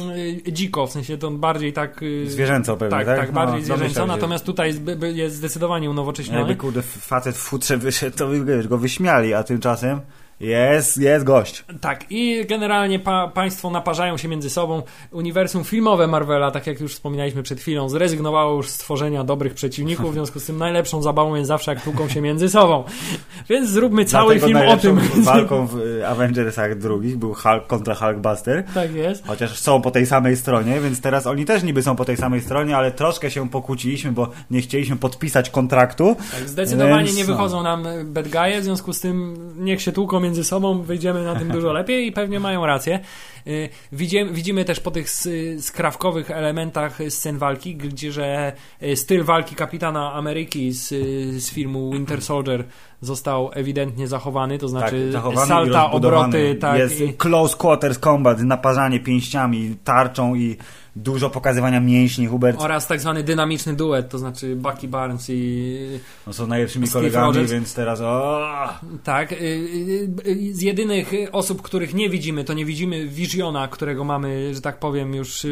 y, dziko, w sensie to bardziej tak... Zwierzęco pewnie, tak? tak? Tak, No, bardziej domyślam zwierzęco, się. natomiast tutaj jest, jest zdecydowanie unowocześniony. Jakby kurde facet w futrze wyszedł, to wiesz, go wyśmiali, a tymczasem jest, jest gość. Tak, i generalnie pa, państwo naparzają się między sobą. Uniwersum filmowe Marvela, tak jak już wspominaliśmy przed chwilą, zrezygnowało już z stworzenia dobrych przeciwników, w związku z tym najlepszą zabawą jest zawsze jak tłuką się między sobą. Więc zróbmy cały Dlatego film o tym. walką w Avengersach drugich był Hulk kontra Hulkbuster. Tak jest. Chociaż są po tej samej stronie, więc teraz oni też niby są po tej samej stronie, ale troszkę się pokłóciliśmy, bo nie chcieliśmy podpisać kontraktu. Tak, zdecydowanie Więc nie no. wychodzą nam bad guy'e, w związku z tym niech się tłuką między sobą, wyjdziemy na tym dużo lepiej i pewnie mają rację. Y, Widzimy, widzimy też po tych skrawkowych elementach scen walki, gdzie że y, styl walki kapitana Ameryki z, y, z filmu Winter Soldier został ewidentnie zachowany, to znaczy tak, zachowany salta, obroty, tak. Jest i- close quarters combat, naparzanie pięściami, tarczą i dużo pokazywania mięśni. Hubert oraz tak zwany dynamiczny duet, to znaczy Bucky Barnes i no, są najlepszymi Steve kolegami, Rogers. więc teraz o, Tak, y, y, y, z jedynych osób, których nie widzimy, to nie widzimy Visiona, którego mamy, że tak powiem, już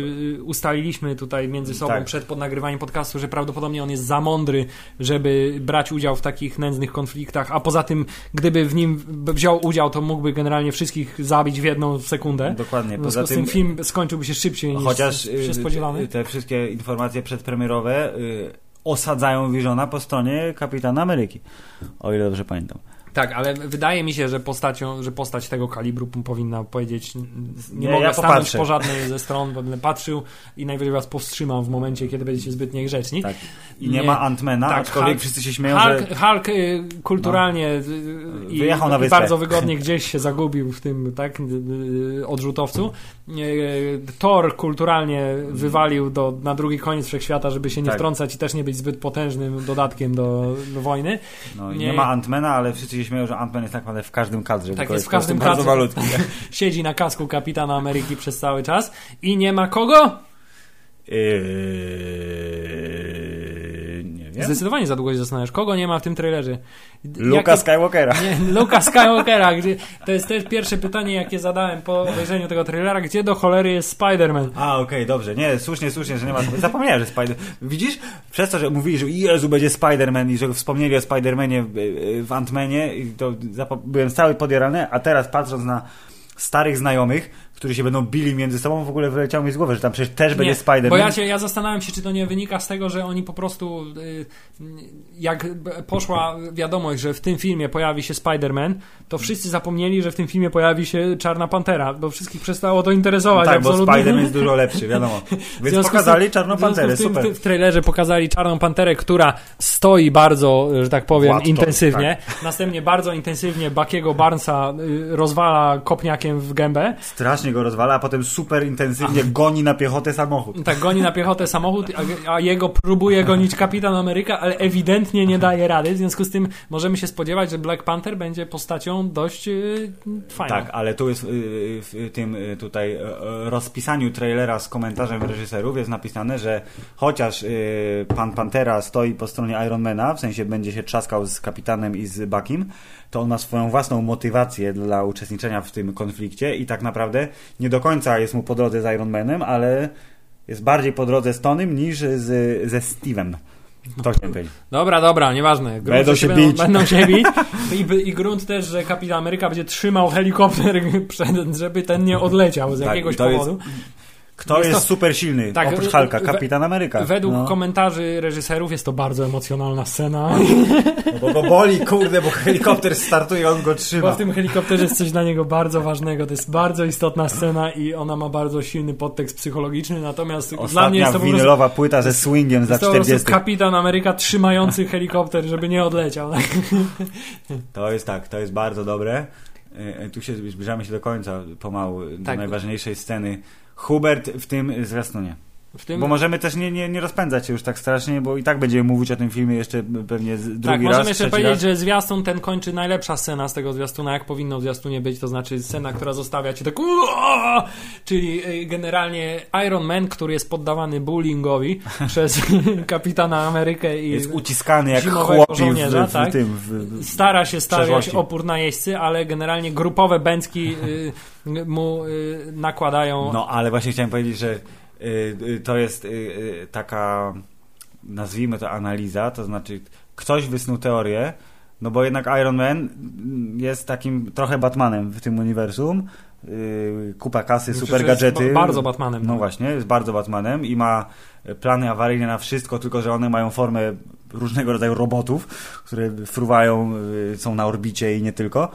ustaliliśmy tutaj między sobą Tak. przed podnagrywaniem podcastu, że prawdopodobnie on jest za mądry, żeby brać udział w takich nędznych konfliktach, a poza tym, gdyby w nim wziął udział, to mógłby generalnie wszystkich zabić w jedną sekundę. dokładnie. Poza tym, film skończyłby się szybciej niż chociaż się y, spodziewamy. y, te wszystkie informacje przedpremierowe y, osadzają Visiona po stronie Kapitana Ameryki. O ile dobrze pamiętam. Tak, ale wydaje mi się, że postacią, że postać tego kalibru powinna powiedzieć nie, Nie, mogę ja stanąć popatrzę. po żadnej ze stron, będę patrzył i najwyżej was powstrzymam w momencie, kiedy będziecie zbyt niegrzeczni. Tak. I nie, Nie. ma Antmana, Tak, aczkolwiek Hulk- wszyscy się śmieją, Hulk, że Hulk y, kulturalnie y, i, Wyjechał na wyspę. bardzo wygodnie gdzieś się zagubił w tym tak, y, odrzutowcu. Thor kulturalnie wywalił do, na drugi koniec wszechświata, żeby się nie Tak. wtrącać i też nie być zbyt potężnym dodatkiem do, do wojny. no, nie, nie- ma Antmana, ale wszyscy się śmieją, że Antman jest tak naprawdę w każdym kadrze. Tak jest w każdym kadrze. malutki. Siedzi na kasku kapitana Ameryki przez cały czas i nie ma kogo? Yy, nie. Zdecydowanie za długo się zastanawiasz. Kogo nie ma w tym trailerze? Luka Jakie- Skywalkera. Nie, Luka Skywalkera. Gdzie, to jest też pierwsze pytanie, jakie zadałem po obejrzeniu tego trailera. Gdzie do cholery jest Spider-Man? A, okej, dobrze. Nie, słusznie, słusznie, że nie ma. Zapomniałem, że Spider. Widzisz? Przez to, że mówili, że Jezu, będzie Spider-Man i że wspomnieli o Spider-Manie w, Ant-Manie, i to byłem cały podjarany, a teraz patrząc na starych znajomych, którzy się będą bili między sobą, w ogóle wyleciało mi z głowy, że tam przecież też będzie Spider-Man. bo ja, się, ja zastanawiam się, czy to nie wynika z tego, że oni po prostu y, jak poszła wiadomość, że w tym filmie pojawi się Spider-Man, to wszyscy zapomnieli, że w tym filmie pojawi się Czarna Pantera, bo wszystkich przestało to interesować. tak, bo absolutnie. Spider-Man jest dużo lepszy, wiadomo. W Więc pokazali tym- Czarną w Panterę, z tym super. W, w trailerze pokazali Czarną Panterę, która stoi bardzo, że tak powiem, intensywnie. tak. Następnie bardzo intensywnie Bakiego Barnesa y, rozwala kopniakiem w gębę. Strasznie go rozwala, a potem super intensywnie goni na piechotę samochód. Tak, goni na piechotę samochód, a, a jego próbuje gonić Kapitan Ameryka, ale ewidentnie nie daje rady. W związku z tym możemy się spodziewać, że Black Panther będzie postacią dość y, fajną. Tak, ale tu jest y, w tym y, tutaj y, rozpisaniu trailera z komentarzem reżyserów jest napisane, że chociaż y, pan Pantera stoi po stronie Ironmana, w sensie będzie się trzaskał z kapitanem i z Buckiem, to on ma swoją własną motywację dla uczestniczenia w tym konflikcie i tak naprawdę nie do końca jest mu po drodze z Ironmanem, ale jest bardziej po drodze z Tonym niż z, ze Steve'em. To chciałem powiedzieć. Dobra, dobra, nieważne. Grunt Będą się bić. Będą się bić. I, I grunt też, że Kapitan Ameryka będzie trzymał helikopter, przed, żeby ten nie odleciał z Tak, jakiegoś to jest- powodu. Kto Jest jest, to- super silny? tak, Oprócz Halka, Kapitan Ameryka. Według no. komentarzy reżyserów jest to bardzo emocjonalna scena. No bo go boli, kurde, bo helikopter startuje, on go Bo trzyma. w tym helikopterze jest coś dla niego bardzo ważnego. To jest bardzo istotna scena i ona ma bardzo silny podtekst psychologiczny. Natomiast dla mnie Ostatnia jest to po prostu, winylowa płyta ze swingiem za jest to po prostu 40. kapitan Ameryka trzymający helikopter, żeby nie odleciał. To jest tak, to jest bardzo dobre. E, Tu się zbliżamy się do końca pomału, do Tak. najważniejszej sceny. Hubert w tym zwiastunie. W tym, Bo możemy też nie, nie, nie rozpędzać się już tak strasznie, bo i tak będziemy mówić o tym filmie jeszcze pewnie z- drugi tak, raz, możemy jeszcze powiedzieć, raz. że zwiastun ten kończy najlepsza scena z tego zwiastuna, jak powinno w zwiastunie być, to znaczy scena, która zostawia cię tak czyli y, generalnie Iron Man, który jest poddawany bullyingowi przez kapitana Amerykę i Jest uciskany jak chłopi w, w, tak? tym. W, w, stara się stawiać opór na jeźdźcy, ale generalnie grupowe bęcki y, mu y, nakładają No, ale właśnie chciałem powiedzieć, że to jest y, y, taka, nazwijmy to analiza, to znaczy ktoś wysnuł teorię, no bo jednak Iron Man jest takim trochę Batmanem w tym uniwersum. Y, kupa kasy, Myślę, super że jest gadżety. ba- bardzo Batmanem. No właśnie, jest bardzo Batmanem i ma plany awaryjne na wszystko, tylko że one mają formę różnego rodzaju robotów, które fruwają, y, są na orbicie i nie tylko.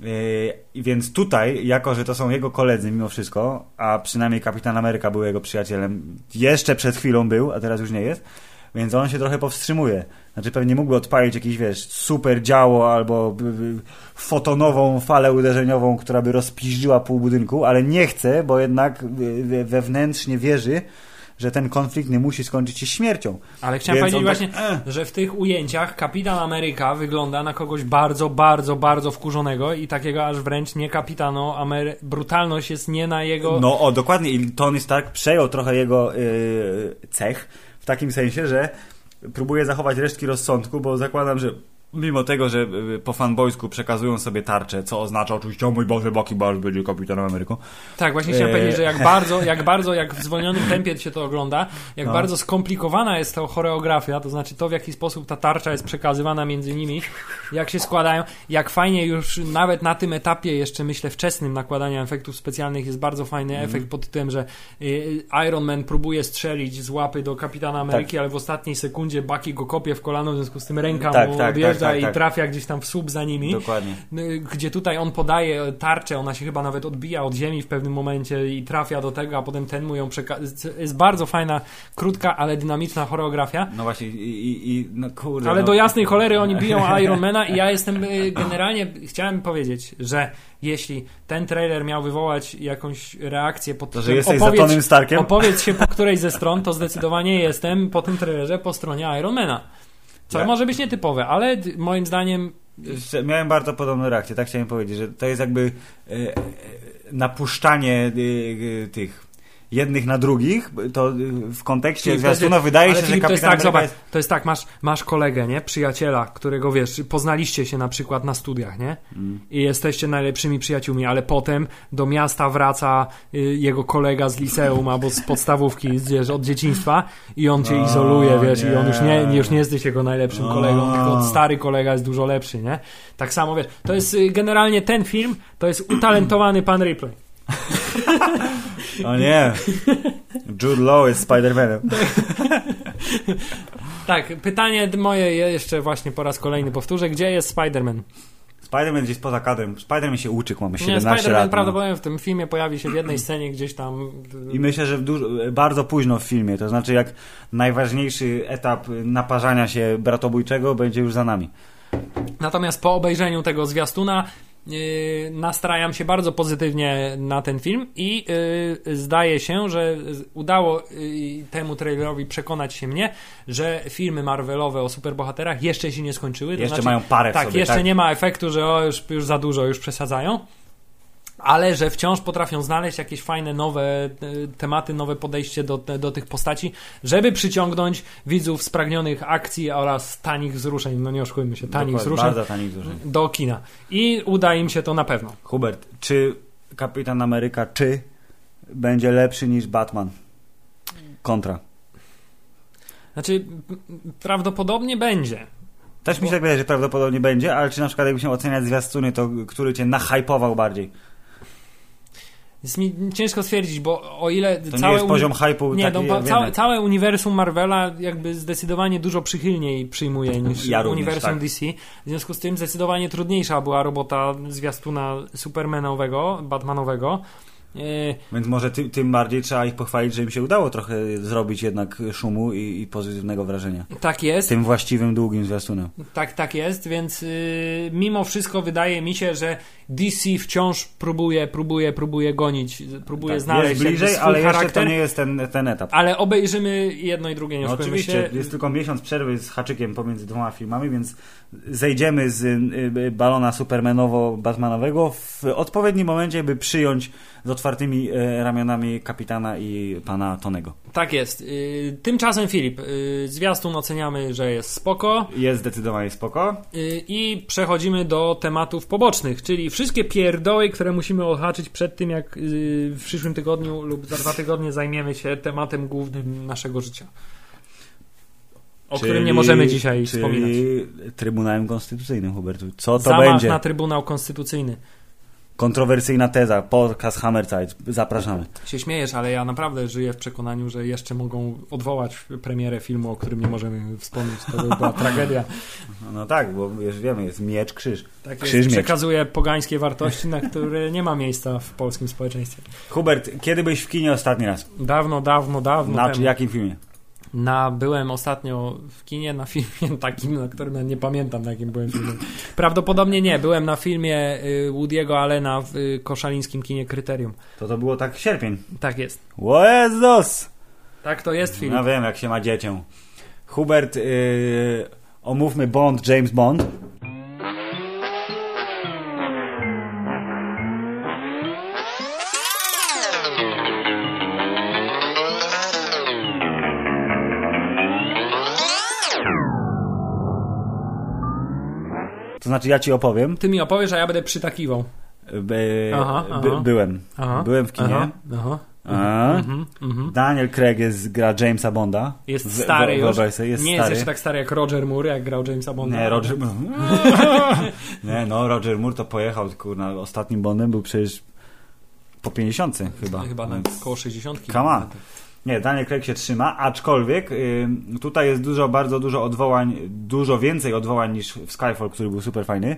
Y, I więc tutaj, jako że to są jego koledzy mimo wszystko, a przynajmniej Kapitan Ameryka był jego przyjacielem, jeszcze przed chwilą był, a teraz już nie jest, więc on się trochę powstrzymuje. Znaczy pewnie mógłby odpalić jakiś, wiesz, super działo albo y, y, fotonową falę uderzeniową, która by rozpiździła pół budynku, ale nie chce, bo jednak y, wewnętrznie wierzy, że ten konflikt nie musi skończyć się śmiercią. Ale chciałem Więc powiedzieć on właśnie, tak, że w tych ujęciach kapitan Ameryka wygląda na kogoś bardzo, bardzo, bardzo wkurzonego i takiego aż wręcz nie kapitano Amery... Brutalność jest nie na jego... No o, dokładnie. I Tony Stark przejął trochę jego yy, cech, w takim sensie, że próbuje zachować resztki rozsądku, bo zakładam, że mimo tego, że yy, po fanboysku przekazują sobie tarczę, co oznacza oczywiście, o mój Boże, Bucky Barnes będzie kapitanem Ameryką. Tak, właśnie chciałem Eee. powiedzieć, że jak bardzo, jak bardzo, jak w zwolnionym tempie się to ogląda, jak No. bardzo skomplikowana jest to choreografia, to znaczy to, w jaki sposób ta tarcza jest przekazywana między nimi, jak się składają, jak fajnie już nawet na tym etapie, jeszcze myślę wczesnym nakładania efektów specjalnych jest bardzo fajny Mhm. efekt pod tytułem, że y, Iron Man próbuje strzelić z łapy do Kapitana Ameryki, Tak. ale w ostatniej sekundzie Bucky go kopie w kolano, w związku z tym ręka Tak, mu tak, odjeżdża tak, tak, i tak. trafia gdzieś tam w słup za nimi. Dokładnie. Y, gdzie tutaj on podaje tarczę, ona się chyba nawet odbija od ziemi w pewnym momencie i trafia do tego, a potem ten mu ją przekazuje. Jest bardzo fajna, krótka, ale dynamiczna choreografia. No właśnie, i, i, no kurde. Ale no. do jasnej cholery oni biją Ironmana i ja jestem y, generalnie, chciałem powiedzieć, że jeśli ten trailer miał wywołać jakąś reakcję pod To, że jesteś za opowiedz, Tonym Starkiem? opowiedz się po której ze stron, to zdecydowanie jestem po tym trailerze po stronie Ironmana. Co Ja- może być nietypowe, ale moim zdaniem Miałem bardzo podobną reakcję, tak chciałem powiedzieć, że to jest jakby e, e, napuszczanie e, tych jednych na drugich, to e, w kontekście Filip, zwiastuna wydaje ale się, Filip, że to jest Kapitan tak, zobacz, jest... to jest tak, masz, masz kolegę, nie? Przyjaciela, którego wiesz, poznaliście się na przykład na studiach, nie? Mm. I jesteście najlepszymi przyjaciółmi, ale potem do miasta wraca y, jego kolega z liceum albo z podstawówki, wiesz, od dzieciństwa i on cię O, izoluje, wiesz, i on już nie, nie. już nie jesteś jego najlepszym O. kolegą, tylko stary kolega jest dużo lepszy, nie? Tak samo, wiesz, to jest y, generalnie ten film, to jest utalentowany pan Ripley. O nie! Jude Law jest Spider-Manem. Tak, pytanie moje jeszcze właśnie po raz kolejny powtórzę, gdzie jest Spider-Man? Spider-Man gdzieś poza kadrem. Spider-Man się uczy, mamy Nie, 17 Spider-Man lat. no. prawdopodobnie w tym filmie pojawi się w jednej scenie gdzieś tam. I myślę, że dużo, bardzo późno w filmie, to znaczy jak najważniejszy etap naparzania się bratobójczego będzie już za nami. Natomiast po obejrzeniu tego zwiastuna nastrajam się bardzo pozytywnie na ten film i yy, zdaje się, że udało yy, temu trailerowi przekonać się mnie, że filmy Marvelowe o superbohaterach jeszcze się nie skończyły. To Jeszcze znaczy, mają parę w Tak, sobie, jeszcze tak? nie ma efektu, że o, już, już za dużo, już przesadzają. Ale że wciąż potrafią znaleźć jakieś fajne, nowe e, tematy, nowe podejście do, do tych postaci, żeby przyciągnąć widzów spragnionych akcji oraz tanich wzruszeń. No nie oszukujmy się, tanich wzruszeń tanich wzruszeń. do kina. I uda im się to na pewno. Hubert, czy Kapitan Ameryka, czy będzie lepszy niż Batman? Kontra. Znaczy, prawdopodobnie będzie. Też mi się tak wydaje, że prawdopodobnie będzie, ale czy na przykład jakbyśmy oceniać zwiastuny, to który cię nachajpował bardziej? Jest mi ciężko stwierdzić, bo o ile To całe nie jest poziom hypu Nie, taki, no, całe, całe uniwersum Marvela jakby zdecydowanie dużo przychylniej przyjmuje niż Ja również, uniwersum tak. DC. W związku z tym zdecydowanie trudniejsza była robota zwiastuna Supermanowego, Batmanowego. Więc może ty, tym bardziej trzeba ich pochwalić, że im się udało trochę zrobić jednak szumu i, i pozytywnego wrażenia. tak jest. Tym właściwym, długim zwiastunem. Tak, tak jest, więc y, mimo wszystko wydaje mi się, że DC wciąż próbuje, próbuje, próbuje gonić, próbuje Tak, znaleźć jest bliżej, ale jeszcze charakter, to nie jest ten, ten etap. ale obejrzymy jedno i drugie, nie No oczywiście, się. jest tylko miesiąc przerwy z haczykiem pomiędzy dwoma filmami, więc zejdziemy z y, balona supermanowo-batmanowego w odpowiednim momencie, by przyjąć z otwartymi e, ramionami kapitana i pana Tonego. Tak jest. Y, tymczasem Filip, y, zwiastun oceniamy, że jest spoko Jest zdecydowanie spoko. y, i przechodzimy do tematów pobocznych, czyli wszystkie pierdoły, które musimy odhaczyć przed tym, jak w przyszłym tygodniu lub za dwa tygodnie zajmiemy się tematem głównym naszego życia. O którym nie możemy dzisiaj czyli wspominać. Trybunałem Konstytucyjnym, Hubertu. Co to Zamach będzie? na Trybunał Konstytucyjny. Kontrowersyjna teza, podcast Hammerzeit. Zapraszamy. Się śmiejesz, ale ja naprawdę żyję w przekonaniu, że jeszcze mogą odwołać premierę filmu, o którym nie możemy wspomnieć. To by była tragedia. No tak, bo już wiemy, jest miecz, krzyż. Tak Krzyż jest, miecz. przekazuje pogańskie wartości, na które nie ma miejsca w polskim społeczeństwie. Hubert, kiedy byłeś w kinie ostatni raz? Dawno, dawno, dawno Na temu. jakim filmie? Na, byłem ostatnio w kinie na filmie takim, na którym nie pamiętam na jakim byłem filmie. Prawdopodobnie nie. Byłem na filmie y, Woody'ego Allena w y, koszalińskim kinie Kryterium. To to było tak sierpień. Tak jest. O Jezus! Tak to jest Filip. No wiem, jak się ma dziecię. Hubert, yy, omówmy Bond, James Bond. To znaczy, ja ci opowiem. Ty mi opowiesz, a ja będę przytakiwał. By, Aha, by, aha. byłem. Aha, Byłem w kinie. A? Mhm, mhm. Daniel Craig jest, gra Jamesa Bonda. Jest stary w- już. sobie, jest nie stary. jest jeszcze tak stary jak Roger Moore, jak grał Jamesa Bonda. Nie, Roger Nie, no Roger Moore to pojechał, kurna, ostatnim Bondem był przecież po 50 chyba. Chyba na około 60. Come on. Nie, Daniel Craig się trzyma, aczkolwiek tutaj jest dużo, bardzo dużo odwołań, dużo więcej odwołań niż w Skyfall, który był super fajny,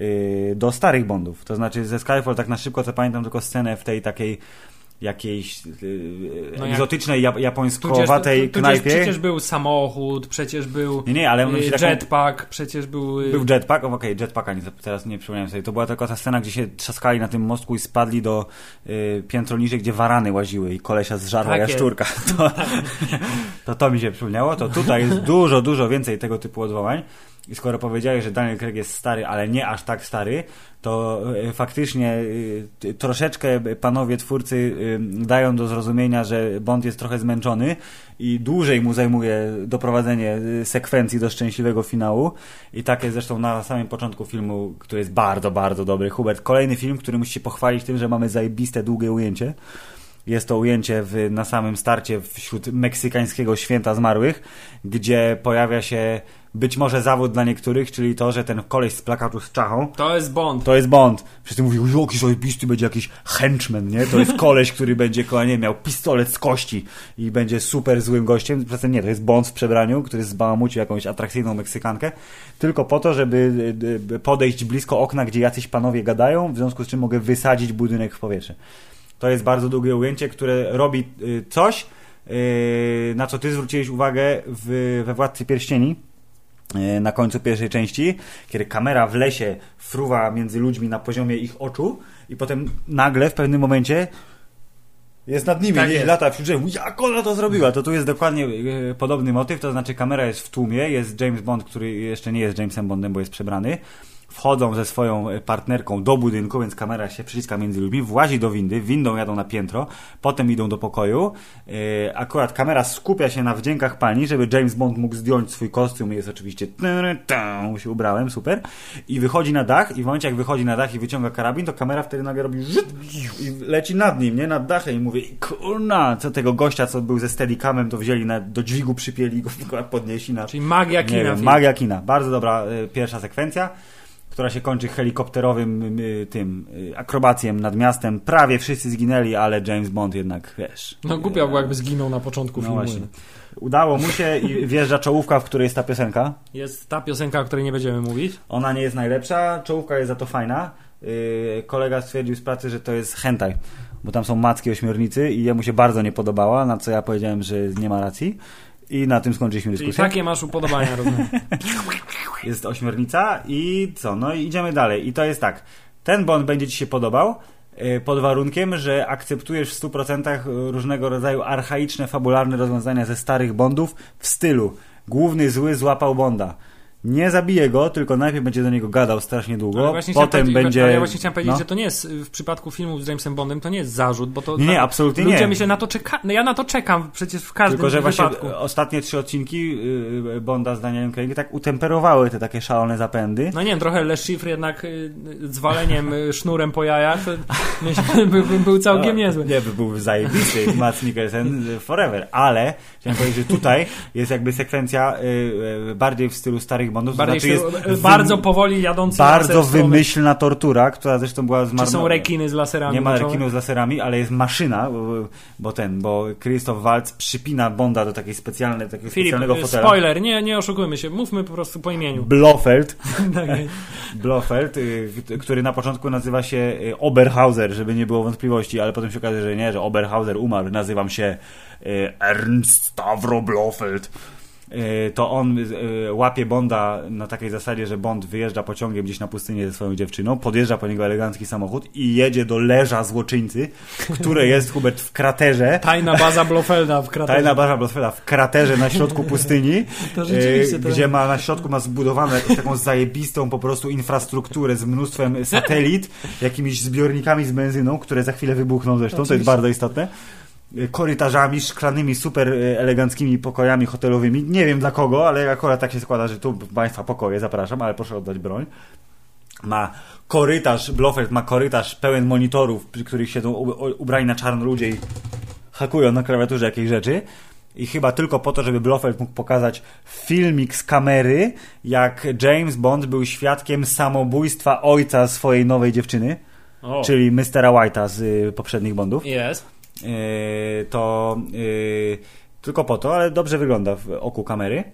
y, do starych Bondów. To znaczy ze Skyfall tak na szybko to pamiętam tylko scenę w tej takiej jakiejś y, No jak- egzotycznej, Tudzież, japońskowatej tudzież knajpie. przecież był samochód, przecież był Nie, nie, ale y, się taką- jetpack, przecież był... y, Był jetpack, okej, jetpacka nie, teraz nie przypomniałem sobie. To była tylko ta scena, gdzie się trzaskali na tym mostku i spadli do y, piętro niżej, gdzie warany łaziły i kolesia zżarła Tak jest. jaszczurka. To, to to mi się przypomniało. To tutaj jest dużo, dużo więcej tego typu odwołań. I skoro powiedziałeś, że Daniel Craig jest stary, ale nie aż tak stary, to y, faktycznie y, troszeczkę panowie twórcy y, dają do zrozumienia, że Bond jest trochę zmęczony i dłużej mu zajmuje doprowadzenie sekwencji do szczęśliwego finału. I tak jest zresztą na samym początku filmu, który jest bardzo, bardzo dobry. Hubert, kolejny film, który musi się pochwalić tym, że mamy zajebiste, długie ujęcie. Jest to ujęcie w, na samym starcie wśród meksykańskiego święta zmarłych, gdzie pojawia się być może zawód dla niektórych, czyli to, że ten koleś z plakatu z czachą To jest Bond. to jest Bond. Wszyscy mówią, jaki zajebisty będzie jakiś henchman, nie? To jest koleś, który będzie, koła, nie miał pistolet z kości i będzie super złym gościem. Zatem nie, to jest Bond w przebraniu, który zbałamucił jakąś atrakcyjną Meksykankę, tylko po to, żeby y, y, podejść blisko okna, gdzie jacyś panowie gadają, w związku z czym mogę wysadzić budynek w powietrze. To jest bardzo długie ujęcie, które robi y, coś, na co ty zwróciłeś uwagę w, we Władcy Pierścieni e, na końcu pierwszej części, kiedy kamera w lesie fruwa między ludźmi na poziomie ich oczu i potem nagle w pewnym momencie jest nad nimi, Tak nie jest. lata wśród drzew. Jak ona to zrobiła? To tu jest dokładnie e, podobny motyw, to znaczy kamera jest w tłumie, jest James Bond, który jeszcze nie jest Jamesem Bondem, bo jest przebrany. Wchodzą ze swoją e, partnerką do budynku, więc kamera się przyciska między ludźmi, włazi do windy, windą jadą na piętro, potem idą do pokoju. E, Akurat kamera skupia się na wdziękach pani, żeby James Bond mógł zdjąć swój kostium. Jest oczywiście mu się ubrałem, super. I wychodzi na dach i w momencie jak wychodzi na dach i wyciąga karabin, to kamera wtedy nagle robi rzut i leci nad nim, nie? Nad dachem i mówi, kurna, co tego gościa, co był ze steadicamem, to wzięli na, do dźwigu, przypieli go, podnieśli na Czyli magia kina. magia kina. Bardzo dobra y, pierwsza sekwencja. Która się kończy helikopterowym y, tym y, akrobacjem nad miastem. Prawie wszyscy zginęli, ale James Bond jednak, wiesz... No głupia było, jakby zginął na początku No filmu. właśnie. Udało mu się i wjeżdża czołówka, w której jest ta piosenka. Jest ta piosenka, o której nie będziemy mówić. Ona nie jest najlepsza, czołówka jest za to fajna. Yy, kolega stwierdził z pracy, że to jest hentai, bo tam są macki ośmiornicy i jemu się bardzo nie podobała, na co ja powiedziałem, że nie ma racji. I na tym skończyliśmy Czyli dyskusję. takie masz upodobania, rozumiem. Jest ośmiornica i co? No i idziemy dalej. I to jest tak. Ten Bond będzie Ci się podobał yy, pod warunkiem, że akceptujesz w 100% różnego rodzaju archaiczne, fabularne rozwiązania ze starych Bondów w stylu główny zły złapał Bonda. Nie zabije go, tylko najpierw będzie do niego gadał strasznie długo, właśnie potem będzie... ale ja właśnie chciałem powiedzieć, no. że to nie jest w przypadku filmów z Jamesem Bondem, to nie jest zarzut, bo to. Nie, nie, na- absolutnie ludzie nie. myślę na to czeka. No ja na to czekam przecież w każdym Tylko, że właśnie wypadku. ostatnie trzy odcinki yy, Bonda z Danielem Craigiem tak utemperowały te takie szalone zapędy. No nie wiem, trochę Le Chiffre jednak y, z waleniem y, sznurem po jajach myślę, by, by, był całkiem No, niezły. Nie, by był zajebisty Mats Mikkelsen y, forever, ale chciałem powiedzieć, że tutaj jest jakby sekwencja y, y, bardziej w stylu starych Bondów, to znaczy jest bardzo wym- powoli jadący bardzo wymyślna tortura, która zresztą była Czy są zmarnowana. rekiny z laserami? Nie ma rekinów z laserami, ale jest maszyna, bo, bo ten, bo Christoph Waltz przypina Bonda do takiej specjalnej, takiego Filip, specjalnego y, fotela. spoiler, nie, nie oszukujmy się, mówmy po prostu po imieniu. Blofeld, Tak, Blofeld, y, który na początku nazywa się y, Oberhauser, żeby nie było wątpliwości, ale potem się okazuje, że nie, że Oberhauser umarł. Nazywam się Ernst Stavro Blofeld. Y, To on y, łapie Bonda na takiej zasadzie, że Bond wyjeżdża pociągiem gdzieś na pustynię ze swoją dziewczyną, podjeżdża po niego elegancki samochód i jedzie do leża złoczyńcy, które jest, Hubert, w kraterze. Tajna baza Blofelda w kraterze. Tajna baza Blofela w kraterze na środku pustyni, To e, to- gdzie ma na środku ma zbudowaną jakąś taką zajebistą po prostu infrastrukturę z mnóstwem satelit, jakimiś zbiornikami z benzyną, które za chwilę wybuchną zresztą, to jest Oczywiście. bardzo istotne. E, Korytarzami, szklanymi, super e, eleganckimi pokojami hotelowymi. Nie wiem dla kogo, ale akurat tak się składa, że tu Państwa pokoje, zapraszam, ale proszę oddać broń. Ma korytarz, Blofeld ma korytarz pełen monitorów, przy których siedzą ubrani na czarno ludzie i hakują na klawiaturze jakieś rzeczy. I chyba tylko po to, żeby Blofeld mógł pokazać filmik z kamery, jak James Bond był świadkiem samobójstwa ojca swojej nowej dziewczyny, O, czyli Mistera White'a z y, poprzednich Bondów. jest. Yy, to yy, tylko po to, ale dobrze wygląda w oku kamery.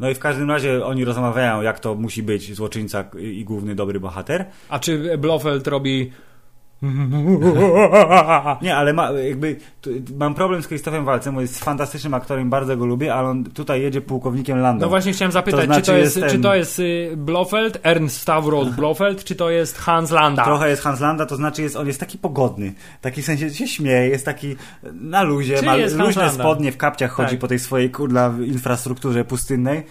No i w każdym razie oni rozmawiają, jak to musi być złoczyńca i główny dobry bohater. A czy Blofeld robi... Nie, ale ma, jakby tu, mam problem z Krzysztofem Walcem, bo jest fantastycznym aktorem, bardzo go lubię, ale on tutaj jedzie pułkownikiem Lando. No właśnie chciałem zapytać, To znaczy czy to jest, jest czy to jest Blofeld, Ernst Stavros Blofeld, czy to jest Hans Landa? Trochę jest Hans Landa, to znaczy jest, on jest taki pogodny. Taki w sensie się śmieje, jest taki na luzie, Czyli ma luźne spodnie, w kapciach chodzi Tak. po tej swojej kurna infrastrukturze pustynnej.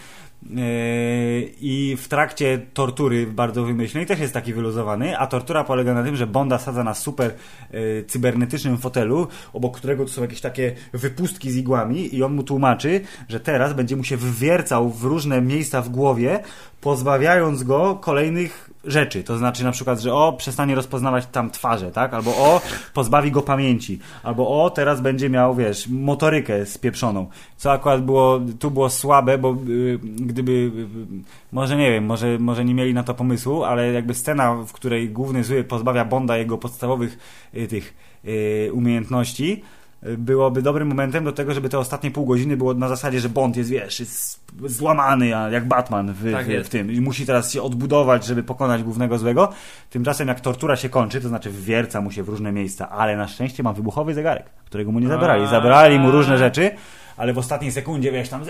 Yy, I w trakcie tortury bardzo wymyślnej też jest taki wyluzowany, a tortura polega na tym, że Bonda sadza na super yy, cybernetycznym fotelu, obok którego tu są jakieś takie wypustki z igłami i on mu tłumaczy, że teraz będzie mu się wywiercał w różne miejsca w głowie, pozbawiając go kolejnych rzeczy. To znaczy na przykład, że o, przestanie rozpoznawać tam twarze, tak? Albo o, pozbawi go pamięci. Albo o, teraz będzie miał, wiesz, motorykę spieprzoną. Co akurat było, tu było słabe, bo y, gdyby, y, może nie wiem, może, może nie mieli na to pomysłu, ale jakby scena, w której główny zły pozbawia Bonda jego podstawowych y, tych y, umiejętności, byłoby dobrym momentem do tego, żeby te ostatnie pół godziny było na zasadzie, że Bond jest, wiesz, jest złamany, jak Batman w, Tak w, w tym i musi teraz się odbudować, żeby pokonać głównego złego. Tymczasem jak tortura się kończy, to znaczy wwierca mu się w różne miejsca, ale na szczęście ma wybuchowy zegarek, którego mu nie zabrali. Zabrali mu różne rzeczy, ale w ostatniej sekundzie, wiesz, tam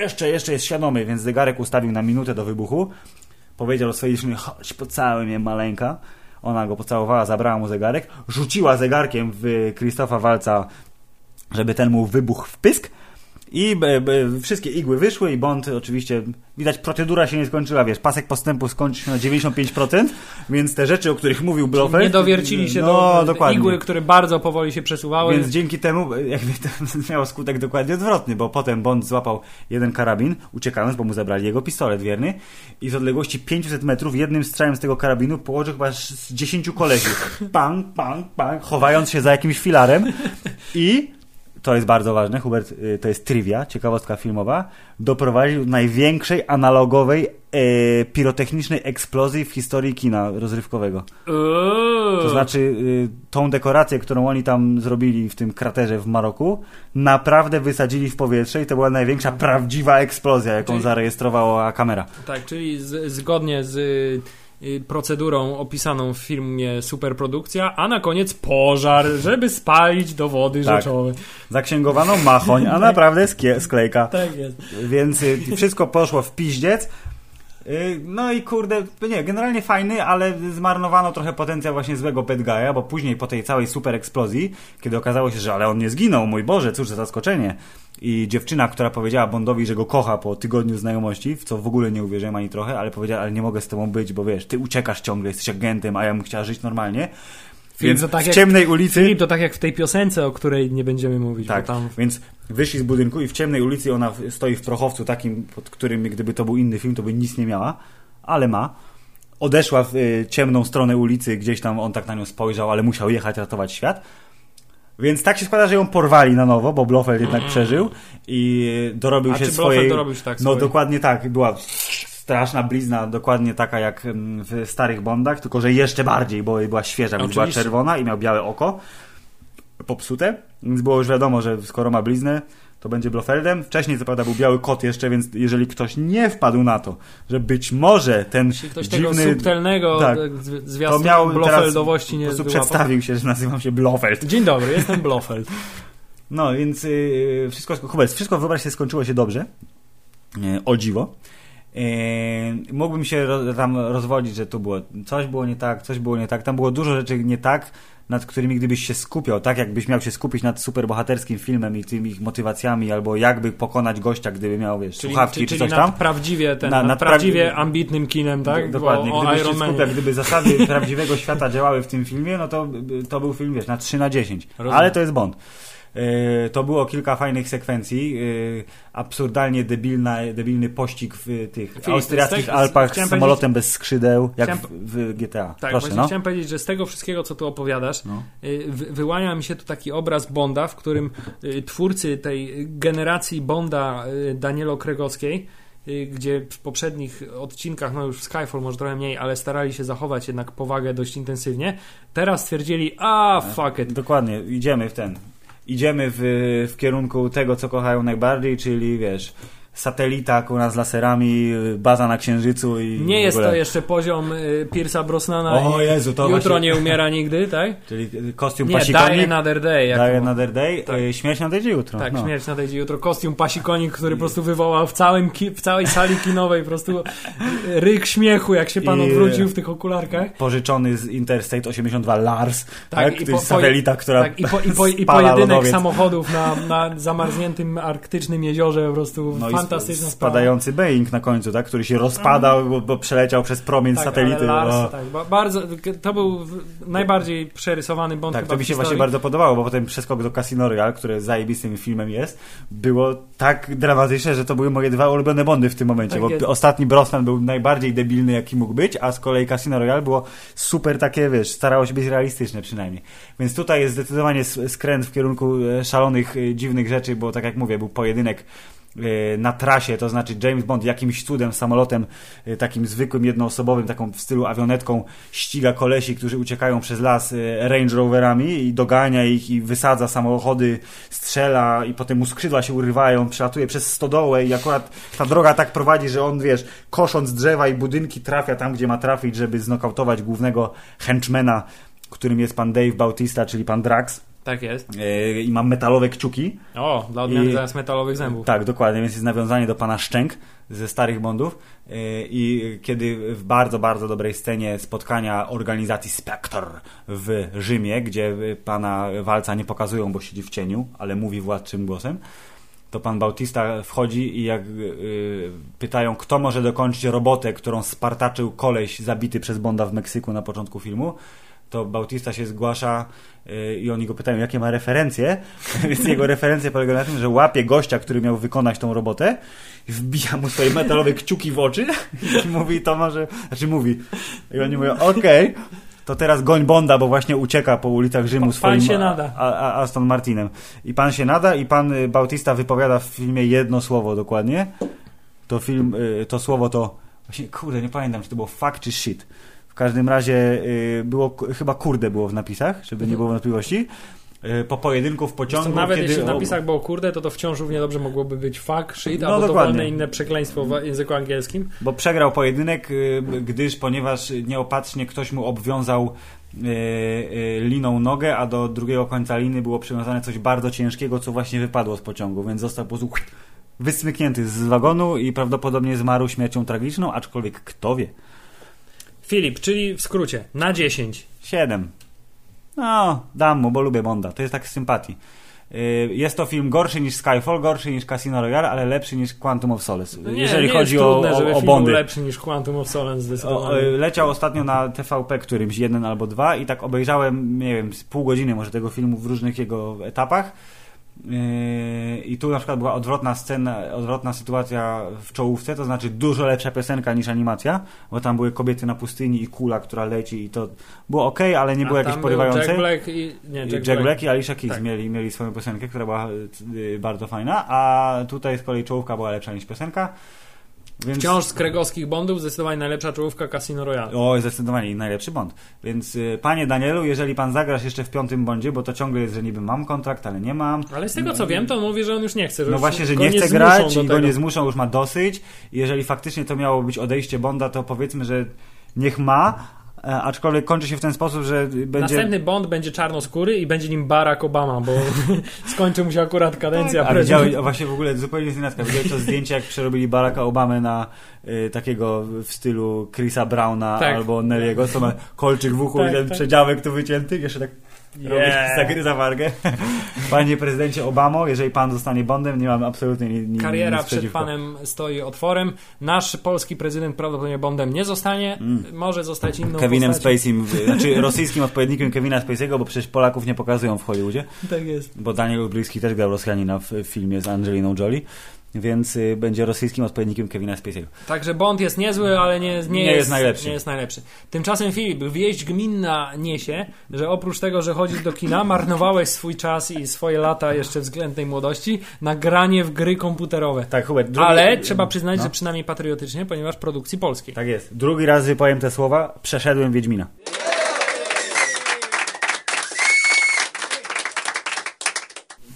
jeszcze, jeszcze jest świadomy, więc zegarek ustawił na minutę do wybuchu. Powiedział swojej dziewczyny, chodź, pocałuj mnie maleńka. Ona go pocałowała, zabrała mu zegarek, rzuciła zegarkiem w Krzysztofa Walca, żeby ten mu wybuchł w pysk. I b, b, wszystkie igły wyszły i Bond oczywiście, widać procedura się nie skończyła, wiesz, pasek postępu skończył się na 95%, więc te rzeczy, o których mówił Blofeld... Nie dowiercili się no, do dokładnie. igły, które bardzo powoli się przesuwały. Więc dzięki temu jakby to miało skutek dokładnie odwrotny, bo potem Bond złapał jeden karabin, uciekając, bo mu zabrali jego pistolet wierny i z odległości 500 metrów jednym strzałem z tego karabinu położył chyba z 10 kolesiów. Pang, pang, pang, chowając się za jakimś filarem i to jest bardzo ważne, Hubert, y, to jest trivia, ciekawostka filmowa, doprowadził do największej analogowej e, pirotechnicznej eksplozji w historii kina rozrywkowego. To znaczy, y, tą dekorację, którą oni tam zrobili w tym kraterze w Maroku, naprawdę wysadzili w powietrze i to była największa prawdziwa eksplozja, jaką Czyli- zarejestrowała kamera. Tak, czyli z, zgodnie z procedurą opisaną w filmie Superprodukcja, a na koniec pożar, żeby spalić dowody Tak. rzeczowe. Zaksięgowano machoń, a naprawdę sklejka. Tak jest. Więc y, wszystko poszło w piździec. Y, No i kurde, nie, generalnie fajny, ale zmarnowano trochę potencjał właśnie złego bad guy'a, bo później po tej całej super eksplozji, kiedy okazało się, że ale on nie zginął, mój Boże, cóż za zaskoczenie. I dziewczyna, która powiedziała Bondowi, że go kocha po tygodniu znajomości, w co w ogóle nie uwierzyłem ani trochę, ale powiedziała, ale nie mogę z tobą być, bo wiesz, ty uciekasz ciągle, jesteś agentem, a ja bym chciała żyć normalnie. Filip, Więc to tak w jak- ciemnej ulicy... Filip, to tak jak w tej piosence, o której nie będziemy mówić, Tak, tam... więc wyszli z budynku i w ciemnej ulicy ona stoi w prochowcu takim, pod którym gdyby to był inny film, to by nic nie miała, ale ma. Odeszła w y, ciemną stronę ulicy, gdzieś tam on tak na nią spojrzał, ale musiał jechać ratować świat. Więc tak się składa, że ją porwali na nowo, bo Blofeld jednak przeżył i dorobił A się czy swojej... Dorobił się tak No swojej? dokładnie tak, była straszna blizna, dokładnie taka jak mm, w starych Bondach, tylko że jeszcze bardziej, bo była świeża, więc była czerwona i miał białe oko popsute, więc było już wiadomo, że skoro ma bliznę, to będzie Blofeldem. Wcześniej co prawda był biały kot jeszcze, więc jeżeli ktoś nie wpadł na to, że być może ten Jeśli ktoś tego dziwny... subtelnego tak, to zwiastunu miał Blofeldowości teraz, nie po prostu wyłapał. przedstawił się, że nazywam się Blofeld. Dzień dobry, jestem Blofeld. No, więc yy, wszystko, Hubert, wszystko wyobraź się skończyło się dobrze. Yy, o dziwo. Yy, mógłbym się ro, tam rozwodzić, że tu było coś było nie tak, coś było nie tak. Tam było dużo rzeczy nie tak, nad którymi gdybyś się skupiał, tak jakbyś miał się skupić nad superbohaterskim filmem i tymi ich motywacjami, albo jakby pokonać gościa, gdyby miał, wiesz, Czyli, słuchawki czy czyli coś tam. prawdziwie, ten, Na- nad nad prawdziwie ambitnym kinem, tak? Do- Dokładnie. O Gdybyś się Iron Manie. skupiał, gdyby zasady prawdziwego świata działały w tym filmie, no to to był film, wiesz, na 3 na 10. Rozumiem. Ale to jest Bond. Yy, To było kilka fajnych sekwencji. Yy, Absurdalnie debilna, debilny pościg w tych Filip, austriackich Alpach z samolotem bez skrzydeł, jak Chciałem- w, w GTA. Tak, Proszę, właśnie no. chciałem powiedzieć, że z tego wszystkiego, co tu opowiadasz, No. wy- wyłania mi się tu taki obraz Bonda, w którym twórcy tej generacji Bonda Danielo Kregowskiej, gdzie w poprzednich odcinkach, no już w Skyfall może trochę mniej, ale starali się zachować jednak powagę dość intensywnie, teraz stwierdzili, a fuck it, Dokładnie, idziemy w ten. Idziemy w, w kierunku tego, co kochają najbardziej, czyli wiesz, satelita kurwa z laserami, baza na księżycu i. nie jest to jeszcze poziom y, Pierce'a Brosnana O i Jezu, to Jutro właśnie... nie umiera nigdy, tak? Czyli kostium Nie, Die pasikonik. Another Day. Jak Die to- Another Day. Tak. y, Śmierć nadejdzie jutro. Tak, no. śmierć nadejdzie jutro. Kostium pasikonik, który po prostu wywołał w, całym ki- w całej sali kinowej po prostu ryk śmiechu, jak się pan I- odwrócił w tych okularkach. Pożyczony z Interstate 82 Lars. Tak, i to po- satelita, która. Tak, i, po, i, po, i pojedynek lodowiec. samochodów na, na zamarzniętym arktycznym jeziorze, po prostu No i fantastyczna sp- sprawa. spadający Boeing na końcu, tak? Który się rozpadał, bo, bo przeleciał przez promień tak, satelity. Lars, tak, ba- bardzo, to był najbardziej przerysowany Bond Tak, to mi się właśnie bardzo podobało, bo potem przeskok do Casino Royale, które zajebistym filmem jest, było tak dramatyczne, że to były moje dwa ulubione Bondy w tym momencie, Tak bo ostatni Brosnan był najbardziej debilny, jaki mógł być, a z kolei Casino Royale było super takie, wiesz, starało się być realistyczne przynajmniej. Więc tutaj jest zdecydowanie skręt w kierunku e, szalonych, e, dziwnych rzeczy, bo tak jak mówię, był pojedynek na trasie, to znaczy James Bond jakimś cudem samolotem e, takim zwykłym, jednoosobowym, taką w stylu awionetką ściga kolesi, którzy uciekają przez las e, Range Roverami i dogania ich i wysadza samochody, strzela i potem mu skrzydła się urywają, przelatuje przez stodołę i akurat ta droga tak prowadzi, że on, wiesz, kosząc drzewa i budynki trafia tam, gdzie ma trafić, żeby znokautować głównego henchmana, którym jest pan Dave Bautista, czyli pan Drax Tak jest. e, i ma metalowe kciuki. O, dla odmiany I- zamiast metalowych zębów. Tak, dokładnie, więc jest nawiązanie do pana Szczęk ze starych Bondów Yy, i kiedy w bardzo, bardzo dobrej scenie spotkania organizacji Spectre w Rzymie, gdzie pana walca nie pokazują, bo siedzi w cieniu, ale mówi władczym głosem, to pan Bautista wchodzi i jak y, pytają, kto może dokończyć robotę, którą spartaczył koleś zabity przez Bonda w Meksyku na początku filmu, to Bautista się zgłasza y, i oni go pytają, jakie ma referencje. Więc jego referencje polegają na tym, że łapie gościa, który miał wykonać tą robotę, wbija mu swoje metalowe kciuki w oczy i mówi, to może, znaczy mówi. I oni mówią, okej. to teraz goń Bonda, bo właśnie ucieka po ulicach Rzymu Pan swoim się nada. A, a, Aston Martinem. I pan się nada i pan y, Bautista wypowiada w filmie jedno słowo dokładnie. To film, y, to słowo to właśnie, kurde, nie pamiętam, czy to było fuck czy shit. W każdym razie y, było, chyba kurde było w napisach, żeby nie było wątpliwości. Y, Po pojedynku w pociągu, nawet kiedy... jeśli w napisach było kurde, to to wciąż równie dobrze mogłoby być fuck, shit, No, albo dokładnie. dowolne inne przekleństwo w języku angielskim. Bo przegrał pojedynek, y, gdyż ponieważ nieopatrznie ktoś mu obwiązał liną nogę, a do drugiego końca liny było przywiązane coś bardzo ciężkiego, co właśnie wypadło z pociągu, więc został po prostu wysmyknięty z wagonu i prawdopodobnie zmarł śmiercią tragiczną, aczkolwiek kto wie. Filip, czyli w skrócie, na 10. Siedem. No, dam mu, bo lubię Bonda. To jest tak z sympatii. Y, Jest to film gorszy niż Skyfall, gorszy niż Casino Royale, ale lepszy niż Quantum of Solace. No nie, jeżeli nie chodzi jest o, trudne, żeby o, o film Bondy. był lepszy niż Quantum of Solace O, zdecydowanie. y, leciał ostatnio na TVP którymś, jeden albo dwa i tak obejrzałem, nie wiem, z pół godziny może tego filmu w różnych jego etapach. Yy, I tu na przykład była odwrotna scena, odwrotna sytuacja w czołówce, to znaczy dużo lepsza piosenka niż animacja, bo tam były kobiety na pustyni i kula, która leci i to było ok, ale nie było jakieś porywające. Jack Black i... Nie, Jack, Jack, Black. Black. i Alicia Keys Tak. mieli, mieli swoją piosenkę, która była y, bardzo fajna, a tutaj z kolei czołówka była lepsza niż piosenka. Więc... Wciąż z kregowskich Bondów zdecydowanie najlepsza czołówka Casino Royale. O, zdecydowanie najlepszy Bond. Więc y, panie Danielu, jeżeli pan zagrasz jeszcze w piątym Bondzie, bo to ciągle jest, że niby mam kontrakt, ale nie mam. Ale z tego co wiem, to on mówi, że on już nie chce. No właśnie, że nie chce grać i go nie zmuszą, już ma dosyć. I jeżeli faktycznie to miało być odejście Bonda, to powiedzmy, że niech ma, aczkolwiek kończy się w ten sposób, że będzie... Następny Bond będzie czarnoskóry i będzie nim Barack Obama, bo skończy mu się akurat kadencja Tak, A widziałeś, właśnie w ogóle zupełnie z inaczka, widziałeś to zdjęcie, jak przerobili Baracka Obamy na y, takiego w stylu Chrisa Browna Tak. albo Nelly'ego, co ma kolczyk w uchu Tak, i ten tak. przedziałek tu wycięty, jeszcze tak Yeah. zagryza wargę. Panie prezydencie Obamo, jeżeli pan zostanie Bondem, nie mam absolutnie ni, ni, Kariera nic przed panem stoi otworem. Nasz polski prezydent prawdopodobnie Bondem nie zostanie. Może zostać inną Mm. Kevinem postacią. Spacey'm, znaczy rosyjskim odpowiednikiem Kevina Spacey'ego, bo przecież Polaków nie pokazują w Hollywoodzie. Tak jest. bo Daniel Bliski też grał Rosjanina w w filmie z Angeliną Jolie, więc y, będzie rosyjskim odpowiednikiem Kevina Spacey'ego. Także Bond jest niezły, ale nie, nie, Nie jest, jest najlepszy. Nie jest najlepszy. Tymczasem Filip, wieść gminna niesie, że oprócz tego, że chodzisz do kina, marnowałeś swój czas i swoje lata jeszcze względnej młodości na granie w gry komputerowe. Tak, Hubert, drugi... Ale trzeba przyznać, No. że przynajmniej patriotycznie, ponieważ produkcji polskiej. Tak jest. Drugi raz wypowiem te słowa, przeszedłem Wiedźmina.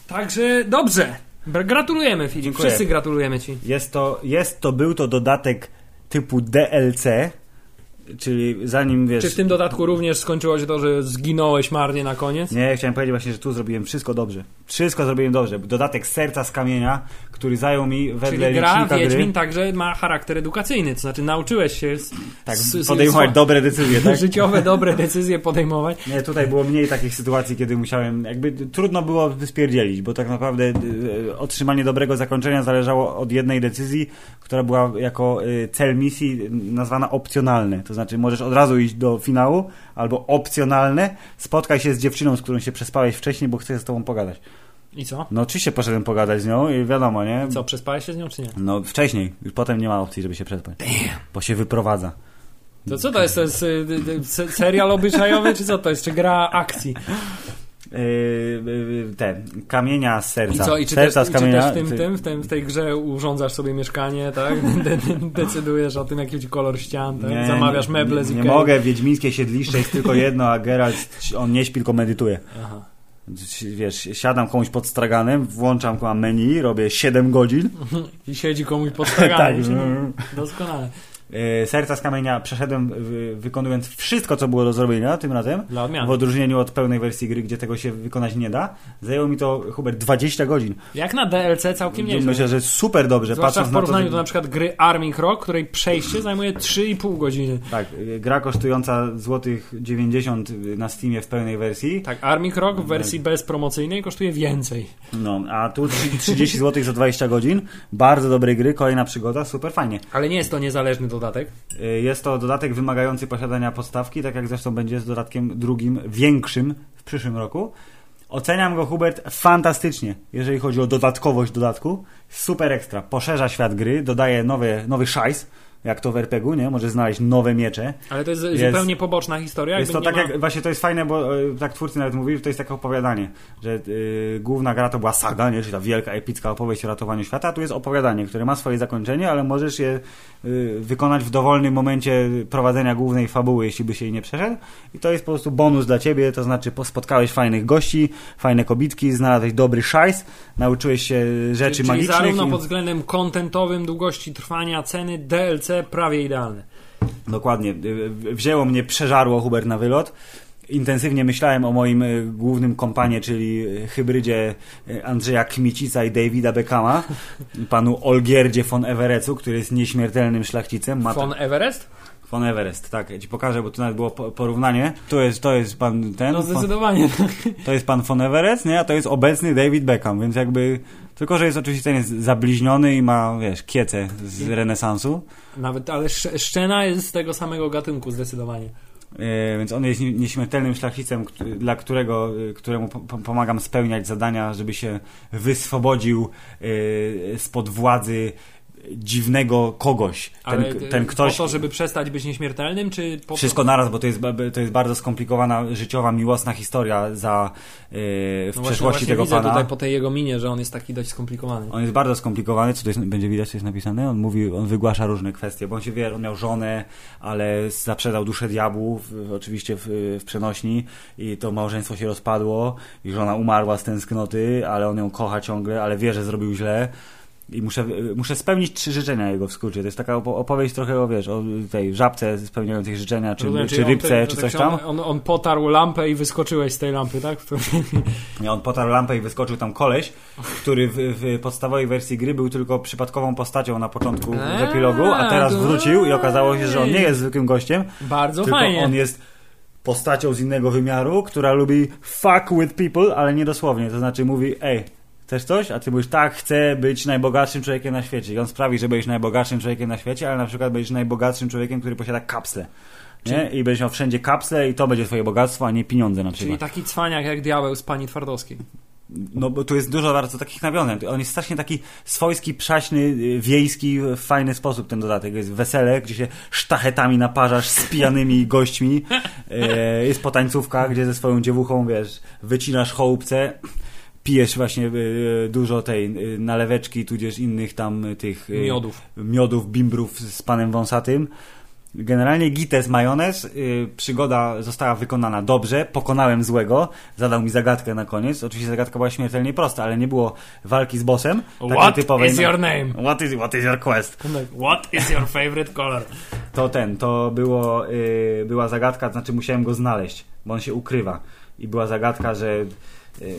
Także dobrze. Gratulujemy Filip. Dziękuję. Wszyscy gratulujemy Ci. Jest to, jest to, był to dodatek typu DLC, czyli zanim wiesz... Czy w tym dodatku również skończyło się to, że zginąłeś marnie na koniec? Nie, chciałem powiedzieć właśnie, że tu zrobiłem wszystko dobrze. Wszystko zrobiłem dobrze. Dodatek serca z kamienia, który zajął mi wedle Czyli gra licznika Wiedźmin gry. także ma charakter edukacyjny, to znaczy nauczyłeś się z, Tak, z, z, podejmować dobre decyzje, tak? życiowe, dobre decyzje podejmować. Nie, tutaj było mniej takich sytuacji, kiedy musiałem, jakby trudno było spierdzielić, bo tak naprawdę y, otrzymanie dobrego zakończenia zależało od jednej decyzji, która była jako y, cel misji y, nazwana opcjonalne. To znaczy możesz od razu iść do finału, albo opcjonalne, spotkaj się z dziewczyną, z którą się przespałeś wcześniej, bo chcę z tobą pogadać. I co? No oczywiście poszedłem pogadać z nią i wiadomo, nie? Co, przespałeś się z nią czy nie? No wcześniej, już potem nie ma opcji, żeby się przespać. Bo się wyprowadza. To co to jest? To jest y, y, y, se- serial obyczajowy, czy co to jest? Czy gra akcji? Te kamienia z I serca. co? I czy, serca też, z i czy kamienia. też w, tym, ty- tym, w, tym, w tej grze urządzasz sobie mieszkanie, tak? De, de, decydujesz o tym, jaki kolor ścian, tak? Zamawiasz meble z nie, nie Ikei. mogę, wiedźmińskie siedliszcze jest tylko jedno, a Geralt, on nie śpi, tylko medytuje. Aha. Wiesz, siadam komuś pod straganem, włączam kurwa, menu, robię 7 godzin. I siedzi komuś pod straganem. Tak. Doskonale. E, Serca z kamienia przeszedłem wy- wykonując wszystko, co było do zrobienia tym razem. W odróżnieniu od pełnej wersji gry, gdzie tego się wykonać nie da. Zajęło mi to, Hubert, 20 godzin. Jak na DLC całkiem nieźle. Myślę, że super dobrze. Zwłaszcza w porównaniu to, do że... na przykład gry Army Rock, której przejście zajmuje 3,5 godziny. Tak, y, gra kosztująca złotych 90 na Steamie w pełnej wersji. Tak, Army Rock w wersji bezpromocyjnej kosztuje więcej. No, a tu 30 zł za 20 godzin. Bardzo dobrej gry, kolejna przygoda, super fajnie. Ale nie jest to niezależny dodatek. Y, Jest to dodatek wymagający posiadania podstawki, tak jak zresztą będzie z dodatkiem drugim, większym w przyszłym roku. Oceniam go, Hubert, fantastycznie, jeżeli chodzi o dodatkowość dodatku. Super ekstra. Poszerza świat gry, dodaje nowy, nowy szajs, jak to w RPG-u, nie? Możesz znaleźć nowe miecze. Ale to jest, Jest- zupełnie poboczna historia. Jest to tak nie jak, właśnie to jest fajne, bo e, tak twórcy nawet mówili, że to jest takie opowiadanie, że e, główna gra to była saga, nie? czyli ta wielka, epicka opowieść o ratowaniu świata, a tu jest opowiadanie, które ma swoje zakończenie, ale możesz je e, wykonać w dowolnym momencie prowadzenia głównej fabuły, jeśli by się jej nie przeszedł i to jest po prostu bonus dla ciebie, to znaczy po- spotkałeś fajnych gości, fajne kobitki, znalazłeś dobry szajs, nauczyłeś się rzeczy Czyli magicznych zarówno i... pod względem kontentowym, długości trwania, ceny, DLC prawie idealne. Dokładnie. Y, Wzięło mnie, przeżarło Hubert na wylot. Intensywnie myślałem o moim y, głównym kompanie, czyli y, hybrydzie Andrzeja Kmicica i Davida Beckhama, panu Olgierdzie von Everecu, który jest nieśmiertelnym szlachcicem. Ma Von Everest? von Everest, tak, ja ci pokażę, bo tu nawet było po- porównanie. To jest, to jest pan ten, No von, zdecydowanie. to jest pan von Everest, nie? a to jest obecny David Beckham, więc jakby, tylko że jest oczywiście ten jest zabliźniony i ma, wiesz, kiece z renesansu. Nawet, ale Sz- Szczena jest z tego samego gatunku zdecydowanie. E, Więc on jest nie- nieśmiertelnym szlachcicem, dla którego, e, któremu po- po- pomagam spełniać zadania, żeby się wyswobodził e, spod władzy dziwnego kogoś. Ten, ten ktoś. po to, żeby przestać być nieśmiertelnym, czy po Wszystko naraz, bo to jest, to jest bardzo skomplikowana, życiowa, miłosna historia za, e, w No właśnie, przeszłości właśnie tego widzę pana. tutaj po tej jego minie, że on jest taki dość skomplikowany. On jest bardzo skomplikowany, co to jest, będzie widać, co jest napisane. On mówi, on wygłasza różne kwestie, bo on się wie, on miał żonę, ale zaprzedał duszę diabłu, w, oczywiście w, w przenośni i to małżeństwo się rozpadło i żona umarła z tęsknoty, ale on ją kocha ciągle, ale wie, że zrobił źle. I muszę, muszę spełnić trzy życzenia jego w skrócie. To jest taka opo- opowieść trochę o, wiesz, o tej żabce spełniającej życzenia, czy, czy rybce, czy tak coś się tam. On, on, on potarł lampę i wyskoczyłeś z tej lampy, tak? Nie, on potarł lampę i wyskoczył tam koleś, który w, w podstawowej wersji gry był tylko przypadkową postacią na początku w Eee, epilogu, a teraz wrócił i okazało się, że on nie jest zwykłym gościem, Bardzo tylko fajnie. on jest postacią z innego wymiaru, która lubi fuck with people, ale nie dosłownie. To znaczy mówi, ej, chcesz coś? A ty mówisz, tak, chcę być najbogatszym człowiekiem na świecie. I on sprawi, że będziesz najbogatszym człowiekiem na świecie, ale na przykład będziesz najbogatszym człowiekiem, który posiada kapsle. Nie? I będziesz miał wszędzie kapsle i to będzie twoje bogactwo, a nie pieniądze na przykład. Czyli taki cwaniak jak diabeł z pani Twardowskiej. No bo tu jest dużo bardzo takich nawiązań. On jest strasznie taki swojski, przaśny, y, wiejski, w fajny sposób ten dodatek. Jest wesele, gdzie się sztachetami naparzasz z pijanymi gośćmi. E, Jest potańcówka, gdzie ze swoją dziewuchą, wiesz, wycinasz chołupce. Pijesz właśnie y, dużo tej y, naleweczki, tudzież innych tam y, tych y, Miodów. miodów, bimbrów z panem wąsatym. Generalnie gites majonez, y, przygoda została wykonana dobrze, pokonałem złego, zadał mi zagadkę na koniec. Oczywiście zagadka była śmiertelnie prosta, ale nie było walki z bossem. What typowej, is your name? What is, what is your quest? What is your favorite color? To ten, to było, y, była zagadka, znaczy musiałem go znaleźć, bo on się ukrywa. I była zagadka, że y,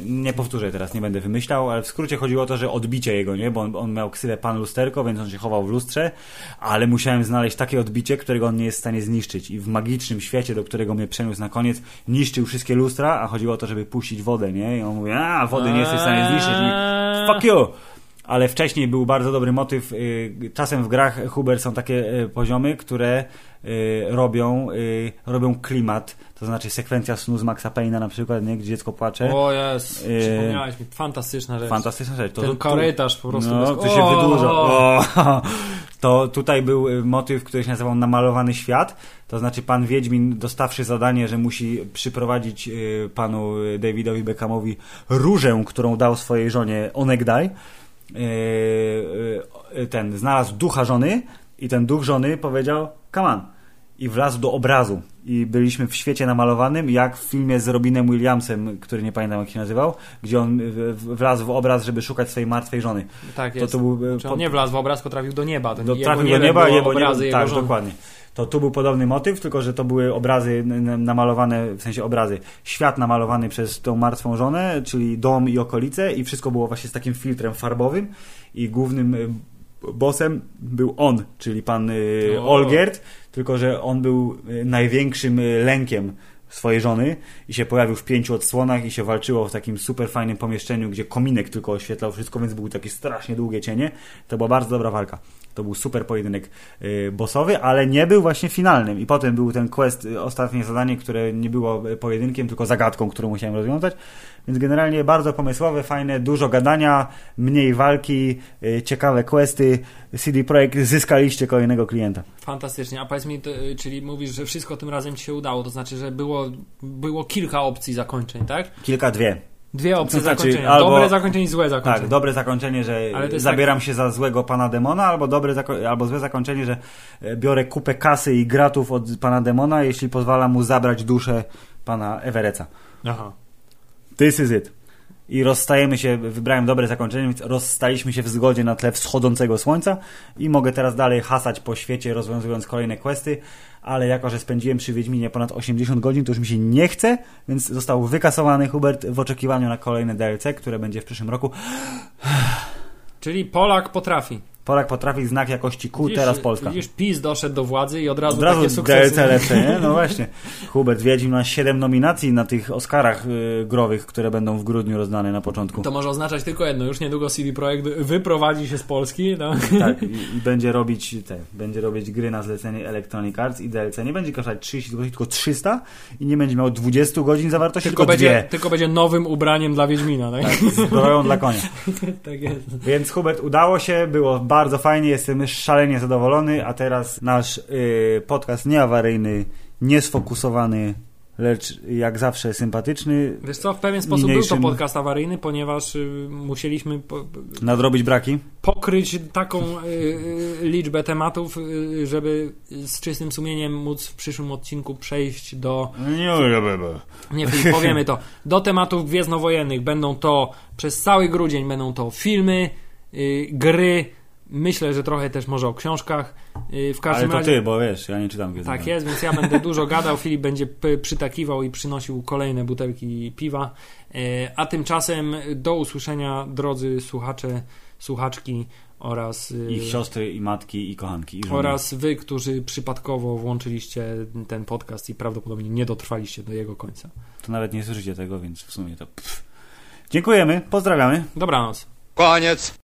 nie powtórzę teraz, nie będę wymyślał, ale w skrócie chodziło o to, że odbicie jego, nie? Bo on, on miał ksywę pan lusterko, więc on się chował w lustrze, ale musiałem znaleźć takie odbicie, którego on nie jest w stanie zniszczyć. I w magicznym świecie, do którego mnie przeniósł na koniec, niszczył wszystkie lustra, a chodziło o to, żeby puścić wodę, nie? I on mówi, a wody nie jesteś w stanie zniszczyć. I, Fuck you! ale wcześniej był bardzo dobry motyw. y, Czasem w grach Huber są takie y, poziomy, które y, robią, y, robią klimat. To znaczy sekwencja snu z Maxa Payne'a na przykład, nie? gdzie dziecko płacze. O jest, Yy, przypomniałeś mi, fantastyczna rzecz. Fantastyczna rzecz. To, Ten to- korytarz po prostu. No, bez- to się wydłuża. To tutaj był y, motyw, który się nazywał Namalowany Świat. To znaczy pan Wiedźmin, dostawszy zadanie, że musi przyprowadzić y, panu y, Davidowi Beckhamowi różę, którą dał swojej żonie Onegdaj. Y, y, ten znalazł ducha żony i ten duch żony powiedział come on i wlazł do obrazu i byliśmy w świecie namalowanym jak w filmie z Robinem Williamsem, który nie pamiętam jak się nazywał, gdzie on wlazł w obraz, żeby szukać swojej martwej żony. Tak To, jest. to był, e, Czy po- on nie wlazł w obraz, tylko trafił do nieba. Ten do, trafił do nieba, jego obrazy niebo, tak, dokładnie. To tu był podobny motyw, tylko że to były obrazy namalowane, w sensie obrazy, świat namalowany przez tą martwą żonę, czyli dom i okolice i wszystko było właśnie z takim filtrem farbowym i głównym y, bossem był on, czyli pan y, O. Olgierd, tylko że on był y, największym y, lękiem swojej żony i się pojawił w pięciu odsłonach i się walczyło w takim super fajnym pomieszczeniu, gdzie kominek tylko oświetlał wszystko, więc były takie strasznie długie cienie. To była bardzo dobra walka. To był super pojedynek y, bossowy, ale nie był właśnie finalnym. I potem był ten quest, y, ostatnie zadanie, które nie było y, pojedynkiem, tylko zagadką, którą musiałem rozwiązać. Więc generalnie bardzo pomysłowe, fajne, dużo gadania, mniej walki, ciekawe questy. CD Projekt zyskaliście kolejnego klienta. Fantastycznie. A powiedz mi, czyli mówisz, że wszystko tym razem ci się udało, to znaczy, że było, było kilka opcji zakończeń, tak? Kilka, dwie. Dwie opcje znaczy, zakończenia. albo- Dobre zakończenie i złe zakończenie. Tak, dobre zakończenie, że zabieram się za złego pana demona, albo dobre albo złe zakończenie, że e, biorę kupę kasy i gratów od pana demona, jeśli pozwala mu zabrać duszę pana Evereca. Aha. This is it. I rozstajemy się, wybrałem dobre zakończenie, więc rozstaliśmy się w zgodzie na tle wschodzącego słońca i mogę teraz dalej hasać po świecie, rozwiązując kolejne questy, ale jako, że spędziłem przy Wiedźminie ponad 80 godzin, to już mi się nie chce, więc został wykasowany Hubert w oczekiwaniu na kolejne DLC, które będzie w przyszłym roku. Czyli Polak potrafi. Polak potrafi znak jakości Q, Widzisz, teraz Polska. Widzisz, PiS doszedł do władzy i od razu, Od razu takie sukcesy. DLC lepsze, nie? No właśnie. Hubert Wiedźmin ma 7 nominacji na tych Oscarach y, growych, które będą w grudniu rozdane na początku. To może oznaczać tylko jedno. Już niedługo CD Projekt wyprowadzi się z Polski. No. Tak, i, i będzie robić te, będzie robić gry na zlecenie Electronic Arts i DLC nie będzie kosztować 30 godzin, tylko 300 i nie będzie miał 20 godzin zawartości, Tylko, tylko, będzie, dwie. tylko będzie nowym ubraniem dla Wiedźmina. Tak, Zbroją dla konia. tak jest. Więc Hubert, udało się, było bardzo fajnie, jestem szalenie zadowolony, a teraz nasz y, podcast nieawaryjny, niesfokusowany, lecz jak zawsze sympatyczny, Wiesz co, w pewien sposób był Niniejszym- to podcast awaryjny, ponieważ y, musieliśmy po, nadrobić braki. pokryć taką y, y, liczbę tematów, żeby z czystym sumieniem móc w przyszłym odcinku przejść do Nie, Filip, powiemy to. Do tematów gwiezdnowojennych będą to przez cały grudzień będą to filmy, gry. Myślę, że trochę też może o książkach. Y, w Ale każdym to razie. ty, bo wiesz, ja nie czytam Gwiezdnych Tak jest, więc ja będę dużo gadał. Filip będzie przytakiwał i przynosił kolejne butelki piwa. Y, A tymczasem do usłyszenia, drodzy słuchacze, słuchaczki oraz. y, Ich siostry, i matki, i kochanki, i oraz wy, którzy przypadkowo włączyliście ten podcast i prawdopodobnie nie dotrwaliście do jego końca. To nawet nie słyszycie tego, więc w sumie to... Pff. Dziękujemy, pozdrawiamy. Dobranoc. Koniec.